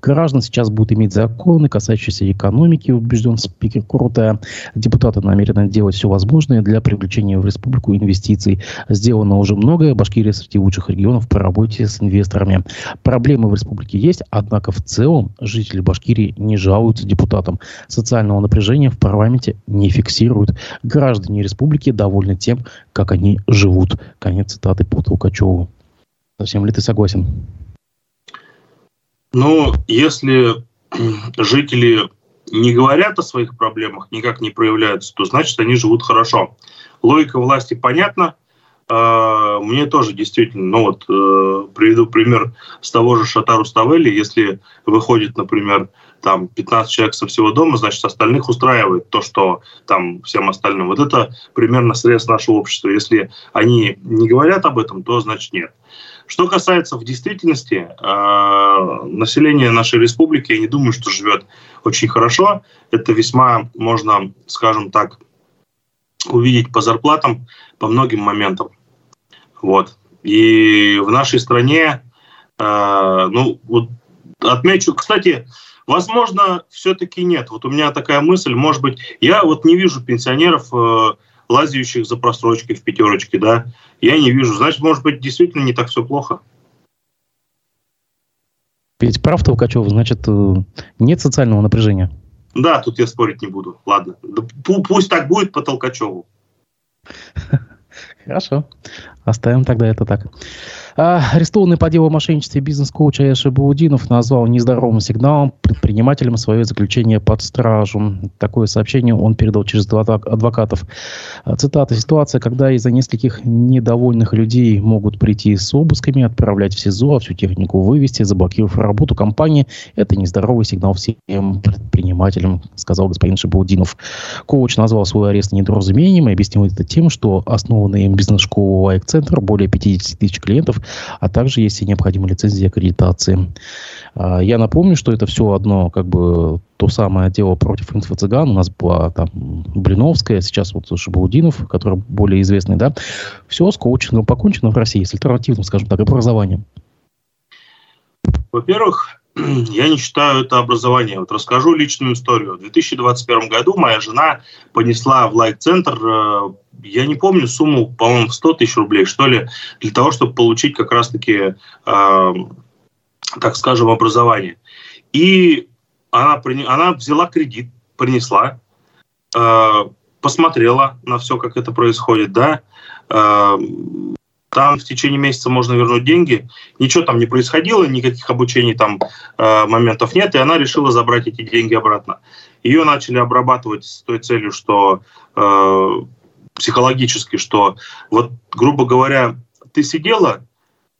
граждан сейчас будут иметь законы, касающиеся экономики, убежден спикер Крута. Депутаты намерены делать все возможное для привлечения в республику инвестиций. Сделано уже многое. Башкирия среди лучших регионов по работе с инвесторами. Проблемы в республике есть, однако в целом жители Башкирии не жалуются депутатам. Социального напряжения в парламенте не фиксируют. Граждане республики довольны тем, как они живут. Конец цитаты по Толкачеву. Совсем ли ты согласен? Ну, если жители не говорят о своих проблемах, никак не проявляются, то значит они живут хорошо. Логика власти понятна. А, мне тоже действительно, ну вот, э, приведу пример с того же Шатару Ставели. Если выходит, например, там 15 человек со всего дома, значит, остальных устраивает то, что там всем остальным. Вот это примерно срез нашего общества. Если они не говорят об этом, то значит нет. Что касается в действительности э, населения нашей республики, я не думаю, что живет очень хорошо. Это весьма можно, скажем так, увидеть по зарплатам, по многим моментам. Вот. И в нашей стране, э, ну, вот отмечу, кстати, Возможно, все-таки нет. Вот у меня такая мысль, может быть, я вот не вижу пенсионеров, э, лазящих за просрочкой в пятерочке, да, я не вижу. Значит, может быть, действительно не так все плохо. Ведь прав Толкачев, значит, э, нет социального напряжения. Да, тут я спорить не буду. Ладно. Да, пусть так будет по Толкачеву. [LAUGHS] Хорошо. Оставим тогда это так. А, арестованный по делу мошенничества бизнес-коуч Аяши Баудинов назвал нездоровым сигналом предпринимателям свое заключение под стражу. Такое сообщение он передал через адвокатов. А, цитата. Ситуация, когда из-за нескольких недовольных людей могут прийти с обысками, отправлять в СИЗО, а всю технику вывести, заблокировав работу компании, это нездоровый сигнал всем предпринимателям, сказал господин Шабаудинов. Коуч назвал свой арест недоразумением и объяснил это тем, что основанный им бизнес-школа Лайк-центр более 50 тысяч клиентов а также есть и необходимые лицензии аккредитации. А, я напомню, что это все одно, как бы, то самое дело против инфо-цыган. У нас была там Блиновская, сейчас вот Шабаудинов, который более известный, да. Все с покончено в России, с альтернативным, скажем так, образованием. Во-первых, [CLEARS THROAT] я не считаю это образование. Вот расскажу личную историю. В 2021 году моя жена понесла в лайк-центр, э, я не помню сумму, по-моему, 100 тысяч рублей, что ли, для того, чтобы получить как раз-таки, э, так скажем, образование. И она, она взяла кредит, принесла, э, посмотрела на все, как это происходит, да, э, там в течение месяца можно вернуть деньги, ничего там не происходило, никаких обучений там э, моментов нет, и она решила забрать эти деньги обратно. Ее начали обрабатывать с той целью, что э, психологически, что вот, грубо говоря, ты сидела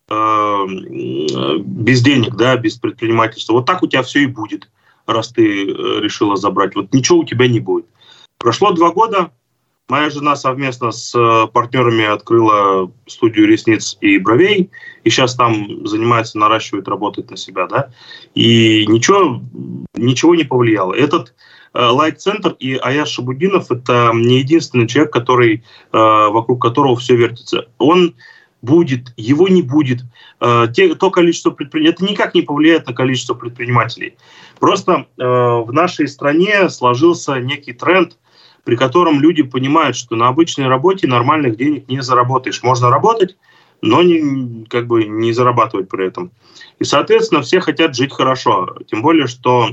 э, без денег, да, без предпринимательства, вот так у тебя все и будет, раз ты э, решила забрать. Вот ничего у тебя не будет. Прошло два года, Моя жена совместно с э, партнерами открыла студию ресниц и бровей, и сейчас там занимается, наращивает, работает на себя, да, и ничего, ничего не повлияло. Этот э, лайк-центр и Аяш Шабудинов – это не единственный человек, который, э, вокруг которого все вертится. Он будет, его не будет. Те, то количество предпринимателей, это никак не повлияет на количество предпринимателей. Просто в нашей стране сложился некий тренд – при котором люди понимают, что на обычной работе нормальных денег не заработаешь. Можно работать, но не, как бы не зарабатывать при этом. И, соответственно, все хотят жить хорошо. Тем более, что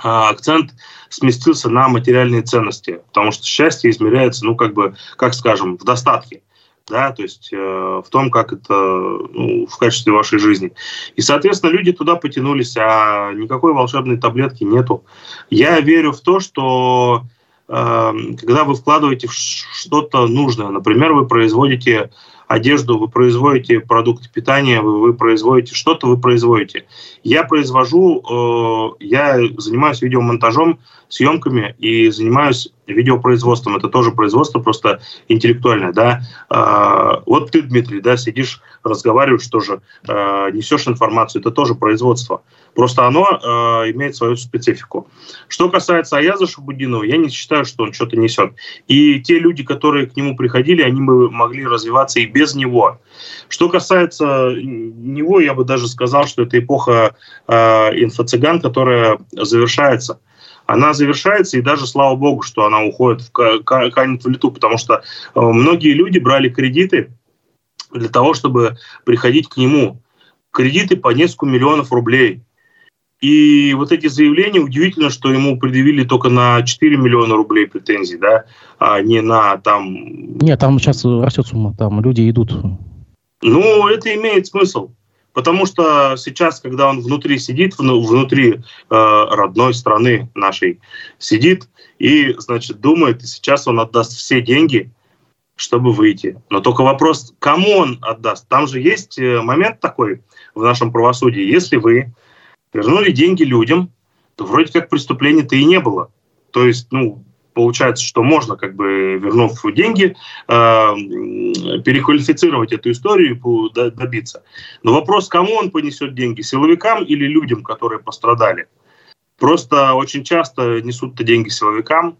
а, акцент сместился на материальные ценности, потому что счастье измеряется, ну, как бы, как скажем, в достатке да, то есть э, в том, как это ну, в качестве вашей жизни. И, соответственно, люди туда потянулись, а никакой волшебной таблетки нету. Я верю в то, что когда вы вкладываете в что-то нужное. Например, вы производите одежду, вы производите продукты питания, вы, вы производите что-то, вы производите. Я произвожу, э, я занимаюсь видеомонтажом, съемками и занимаюсь видеопроизводством. Это тоже производство, просто интеллектуальное, да. Э, вот ты, Дмитрий, да, сидишь, разговариваешь тоже, э, несешь информацию, это тоже производство. Просто оно э, имеет свою специфику. Что касается Аяза Шабудинова, я не считаю, что он что-то несет. И те люди, которые к нему приходили, они бы могли развиваться и без него. Что касается него, я бы даже сказал, что это эпоха э, инфо-цыган, которая завершается она завершается, и даже слава богу, что она уходит в канет в лету, потому что э, многие люди брали кредиты для того, чтобы приходить к нему. Кредиты по несколько миллионов рублей. И вот эти заявления, удивительно, что ему предъявили только на 4 миллиона рублей претензий, да, а не на там... Нет, там сейчас растет сумма, там люди идут. Ну, это имеет смысл. Потому что сейчас, когда он внутри сидит, внутри э, родной страны нашей сидит и, значит, думает, и сейчас он отдаст все деньги, чтобы выйти. Но только вопрос, кому он отдаст? Там же есть э, момент такой в нашем правосудии. Если вы вернули деньги людям, то вроде как преступления-то и не было. То есть, ну, получается, что можно, как бы, вернув деньги, э, переквалифицировать эту историю и добиться. Но вопрос, кому он понесет деньги, силовикам или людям, которые пострадали? Просто очень часто несут-то деньги силовикам,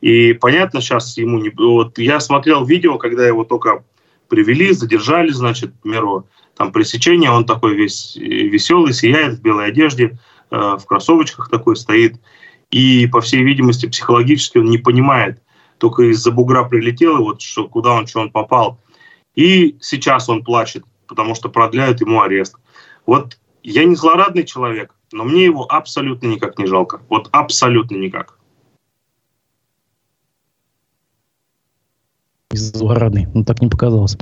и понятно, сейчас ему не... Вот я смотрел видео, когда его только привели, задержали, значит, к примеру, там пресечение, он такой весь веселый, сияет в белой одежде, э, в кроссовочках такой стоит. И, по всей видимости, психологически он не понимает, только из-за бугра прилетел, и вот что, куда он, что он попал. И сейчас он плачет, потому что продляют ему арест. Вот я не злорадный человек, но мне его абсолютно никак не жалко. Вот абсолютно никак. Злорадный, ну так не показалось.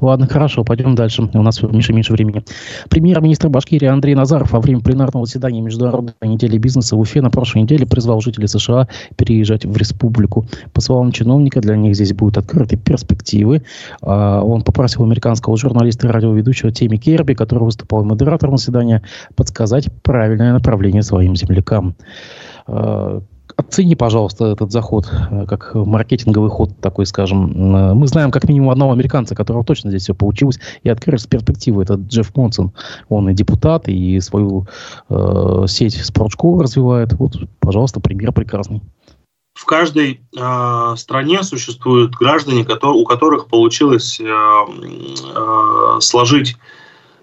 Ладно, хорошо, пойдем дальше. У нас меньше меньше времени. Премьер-министр Башкирии Андрей Назаров во время пленарного заседания Международной недели бизнеса в Уфе на прошлой неделе призвал жителей США переезжать в республику. По словам чиновника, для них здесь будут открыты перспективы. А, он попросил американского журналиста и радиоведущего Теми Керби, который выступал модератором заседания, подсказать правильное направление своим землякам. Оцени, пожалуйста, этот заход э, как маркетинговый ход такой, скажем. Э, мы знаем как минимум одного американца, которого точно здесь все получилось, и открылись перспективы. Это Джефф Монсон. Он и депутат, и свою э, сеть спортшкол развивает. Вот, пожалуйста, пример прекрасный. В каждой э, стране существуют граждане, у которых получилось э, э, сложить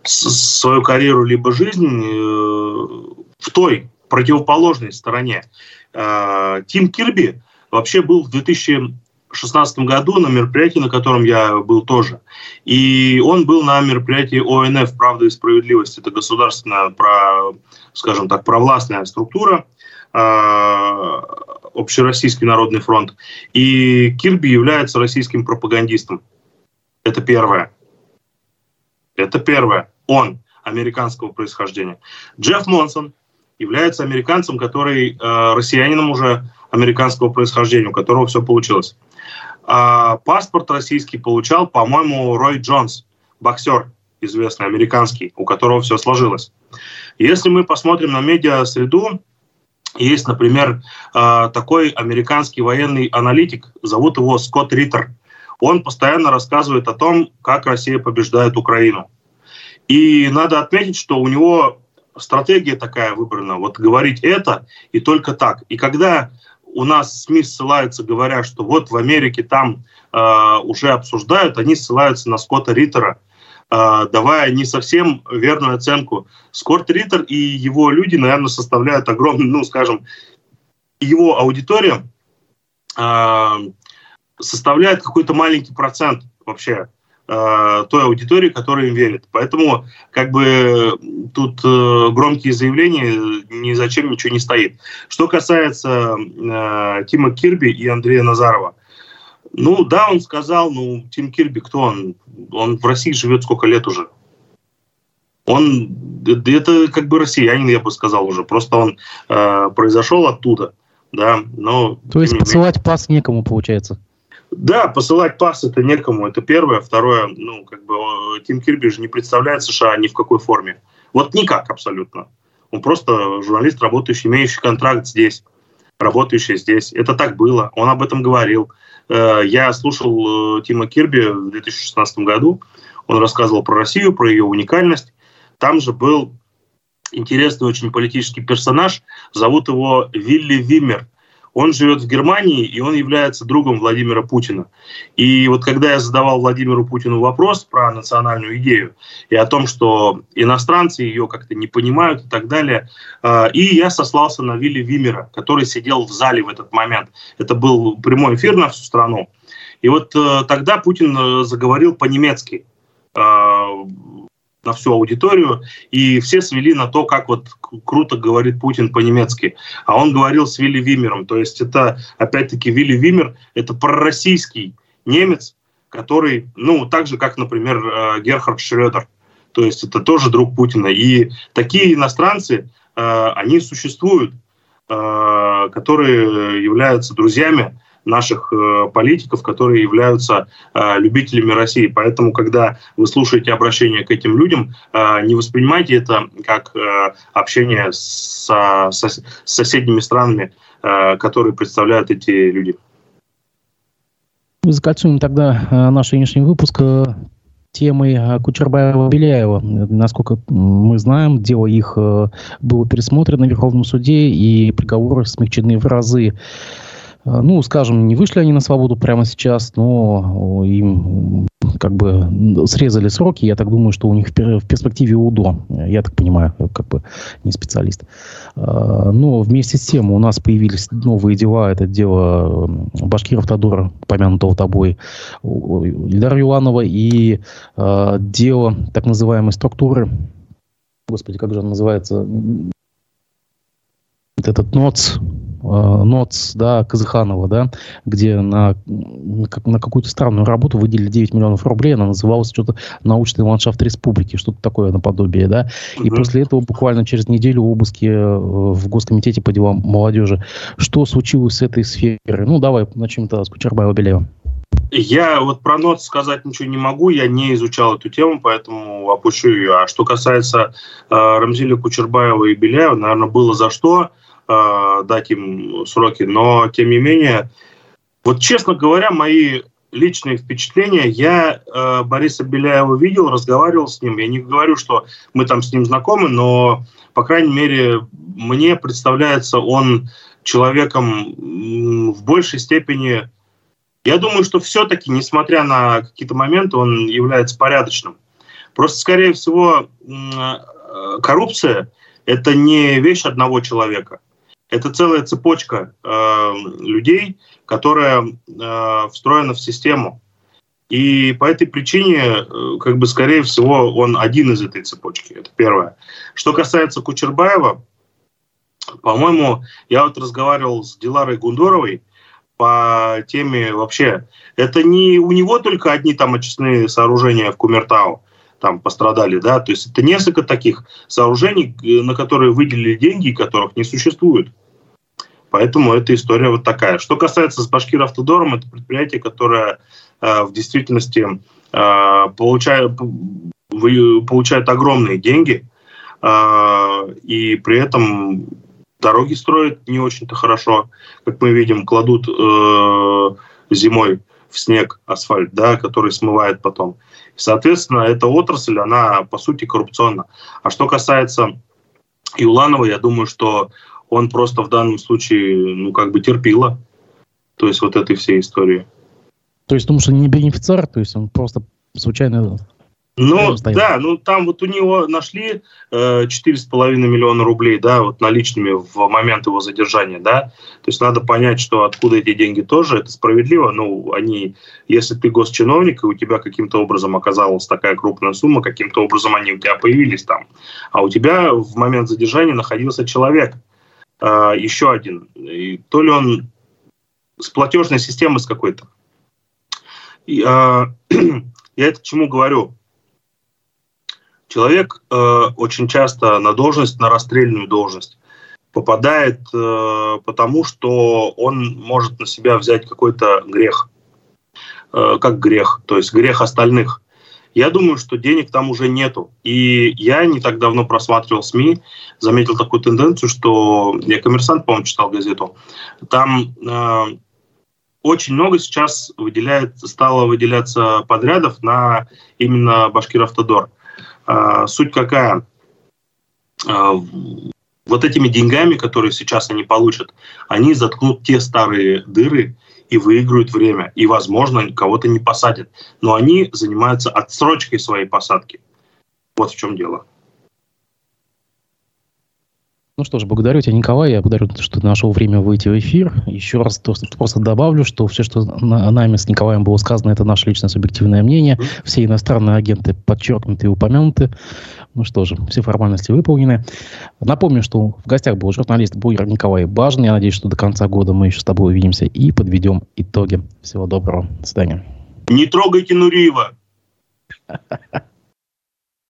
свою карьеру либо жизнь э, в той противоположной стороне. Э, Тим Кирби вообще был в 2000 2016 году на мероприятии, на котором я был тоже. И он был на мероприятии ОНФ «Правда и справедливость». Это государственная, про, скажем так, провластная структура, э, Общероссийский народный фронт. И Кирби является российским пропагандистом. Это первое. Это первое. Он американского происхождения. Джефф Монсон является американцем, который э, россиянином уже американского происхождения, у которого все получилось. А паспорт российский получал, по-моему, Рой Джонс, боксер известный, американский, у которого все сложилось. Если мы посмотрим на медиа-среду, есть, например, э, такой американский военный аналитик, зовут его Скотт Риттер. Он постоянно рассказывает о том, как Россия побеждает Украину. И надо отметить, что у него стратегия такая выбрана, вот говорить это и только так. И когда у нас СМИ ссылаются, говоря, что вот в Америке там э, уже обсуждают, они ссылаются на Скотта Риттера, э, давая не совсем верную оценку. Скотт Риттер и его люди, наверное, составляют огромный, ну, скажем, его аудитория э, составляет какой-то маленький процент вообще той аудитории, которая им верит. Поэтому как бы тут э, громкие заявления ни зачем ничего не стоит. Что касается э, Тима Кирби и Андрея Назарова, ну да, он сказал, ну Тим Кирби, кто он? Он в России живет сколько лет уже? Он это как бы россиянин, я бы сказал уже. Просто он э, произошел оттуда, да. Но то есть посылать пас некому получается? Да, посылать пас это некому, это первое. Второе, ну, как бы Тим Кирби же не представляет США ни в какой форме. Вот никак абсолютно. Он просто журналист, работающий, имеющий контракт здесь, работающий здесь. Это так было, он об этом говорил. Э, я слушал э, Тима Кирби в 2016 году, он рассказывал про Россию, про ее уникальность. Там же был интересный очень политический персонаж, зовут его Вилли Виммер. Он живет в Германии, и он является другом Владимира Путина. И вот когда я задавал Владимиру Путину вопрос про национальную идею и о том, что иностранцы ее как-то не понимают и так далее, э, и я сослался на Вилли Вимера, который сидел в зале в этот момент. Это был прямой эфир на всю страну. И вот э, тогда Путин э, заговорил по-немецки на всю аудиторию, и все свели на то, как вот круто говорит Путин по-немецки. А он говорил с Вилли Вимером. То есть это, опять-таки, Вилли Вимер — это пророссийский немец, который, ну, так же, как, например, э, Герхард Шредер. То есть это тоже друг Путина. И такие иностранцы, э, они существуют, э, которые являются друзьями наших э, политиков, которые являются э, любителями России. Поэтому, когда вы слушаете обращение к этим людям, э, не воспринимайте это как общение со, с соседними странами, которые представляют эти люди. Закольцуем тогда наш сегодняшний выпуск темой Кучербаева-Беляева. Насколько мы знаем, дело их было пересмотрено в Верховном суде, и приговоры смягчены в разы. А, ну, скажем, не вышли они на свободу прямо сейчас, но им как бы срезали сроки. Я так думаю, что у них в перспективе УДО. Я так понимаю, как бы не специалист. А, но вместе с тем у нас появились новые дела. Это дело Башкиров Тодора, помянутого тобой, Ильдара Юланова, и а, дело так называемой структуры Господи, как же он называется? этот НОЦ, Э, НОЦ, да, Казаханова, да, где на, на какую-то странную работу выделили 9 миллионов рублей, она называлась что-то «Научный ландшафт республики», что-то такое наподобие, да, угу. и после этого буквально через неделю обыски э, в Госкомитете по делам молодежи. Что случилось с этой сферой? Ну, давай начнем тогда с Кучербаева-Беляева. Я вот про НОЦ сказать ничего не могу, я не изучал эту тему, поэтому опущу ее. А что касается э, Рамзиля Кучербаева и Беляева, наверное, было за что э, дать им сроки, но тем не менее, вот честно говоря, мои личные впечатления, я э, Бориса Беляева видел, разговаривал с ним, я не говорю, что мы там с ним знакомы, но, по крайней мере, мне представляется он человеком в большей степени, я думаю, что все-таки, несмотря на какие-то моменты, он является порядочным. Просто, скорее всего, э, коррупция – это не вещь одного человека – это целая цепочка э, людей, которая э, встроена в систему. И по этой причине, э, как бы, скорее всего, он один из этой цепочки. Это первое. Что касается Кучербаева, по-моему, я вот разговаривал с Диларой Гундоровой по теме вообще. Это не у него только одни там очистные сооружения в Кумертау там пострадали, да, то есть это несколько таких сооружений, э, на которые выделили деньги, которых не существует. Поэтому эта история вот такая. Что касается с Башкир-Автодором, это предприятие, которое э, в действительности э, получает, получает огромные деньги, э, и при этом дороги строят не очень-то хорошо, как мы видим, кладут э, зимой в снег асфальт, да, который смывает потом. Соответственно, эта отрасль, она по сути коррупционна. А что касается Юланова, я думаю, что он просто в данном случае, ну, как бы терпила, то есть вот этой всей истории. То есть, потому что не бенефициар, то есть он просто случайно ну, да, ну там вот у него нашли э, 4,5 миллиона рублей, да, вот наличными в момент его задержания, да. То есть надо понять, что откуда эти деньги тоже, это справедливо. Ну, они, если ты госчиновник, и у тебя каким-то образом оказалась такая крупная сумма, каким-то образом они у тебя появились там, а у тебя в момент задержания находился человек, э, еще один. И то ли он с платежной системы с какой-то. И, э, [CLEARS THROAT] я это к чему говорю? Человек э, очень часто на должность, на расстрельную должность попадает э, потому, что он может на себя взять какой-то грех, э, как грех, то есть грех остальных. Я думаю, что денег там уже нету. И я не так давно просматривал СМИ, заметил такую тенденцию, что я коммерсант, по-моему, читал газету. Там э, очень много сейчас выделяет, стало выделяться подрядов на именно Башкир-Автодор. А, суть какая? А, вот этими деньгами, которые сейчас они получат, они заткнут те старые дыры и выиграют время. И, возможно, кого-то не посадят. Но они занимаются отсрочкой своей посадки. Вот в чем дело. Ну что ж, благодарю тебя, Николай. Я благодарю, что ты нашел время выйти в эфир. Еще раз просто добавлю, что все, что нами с Николаем было сказано, это наше личное субъективное мнение. Все иностранные агенты подчеркнуты и упомянуты. Ну что же, все формальности выполнены. Напомню, что в гостях был журналист Буйер Николай Бажин. Я надеюсь, что до конца года мы еще с тобой увидимся и подведем итоги. Всего доброго. До свидания. Не трогайте Нуриева.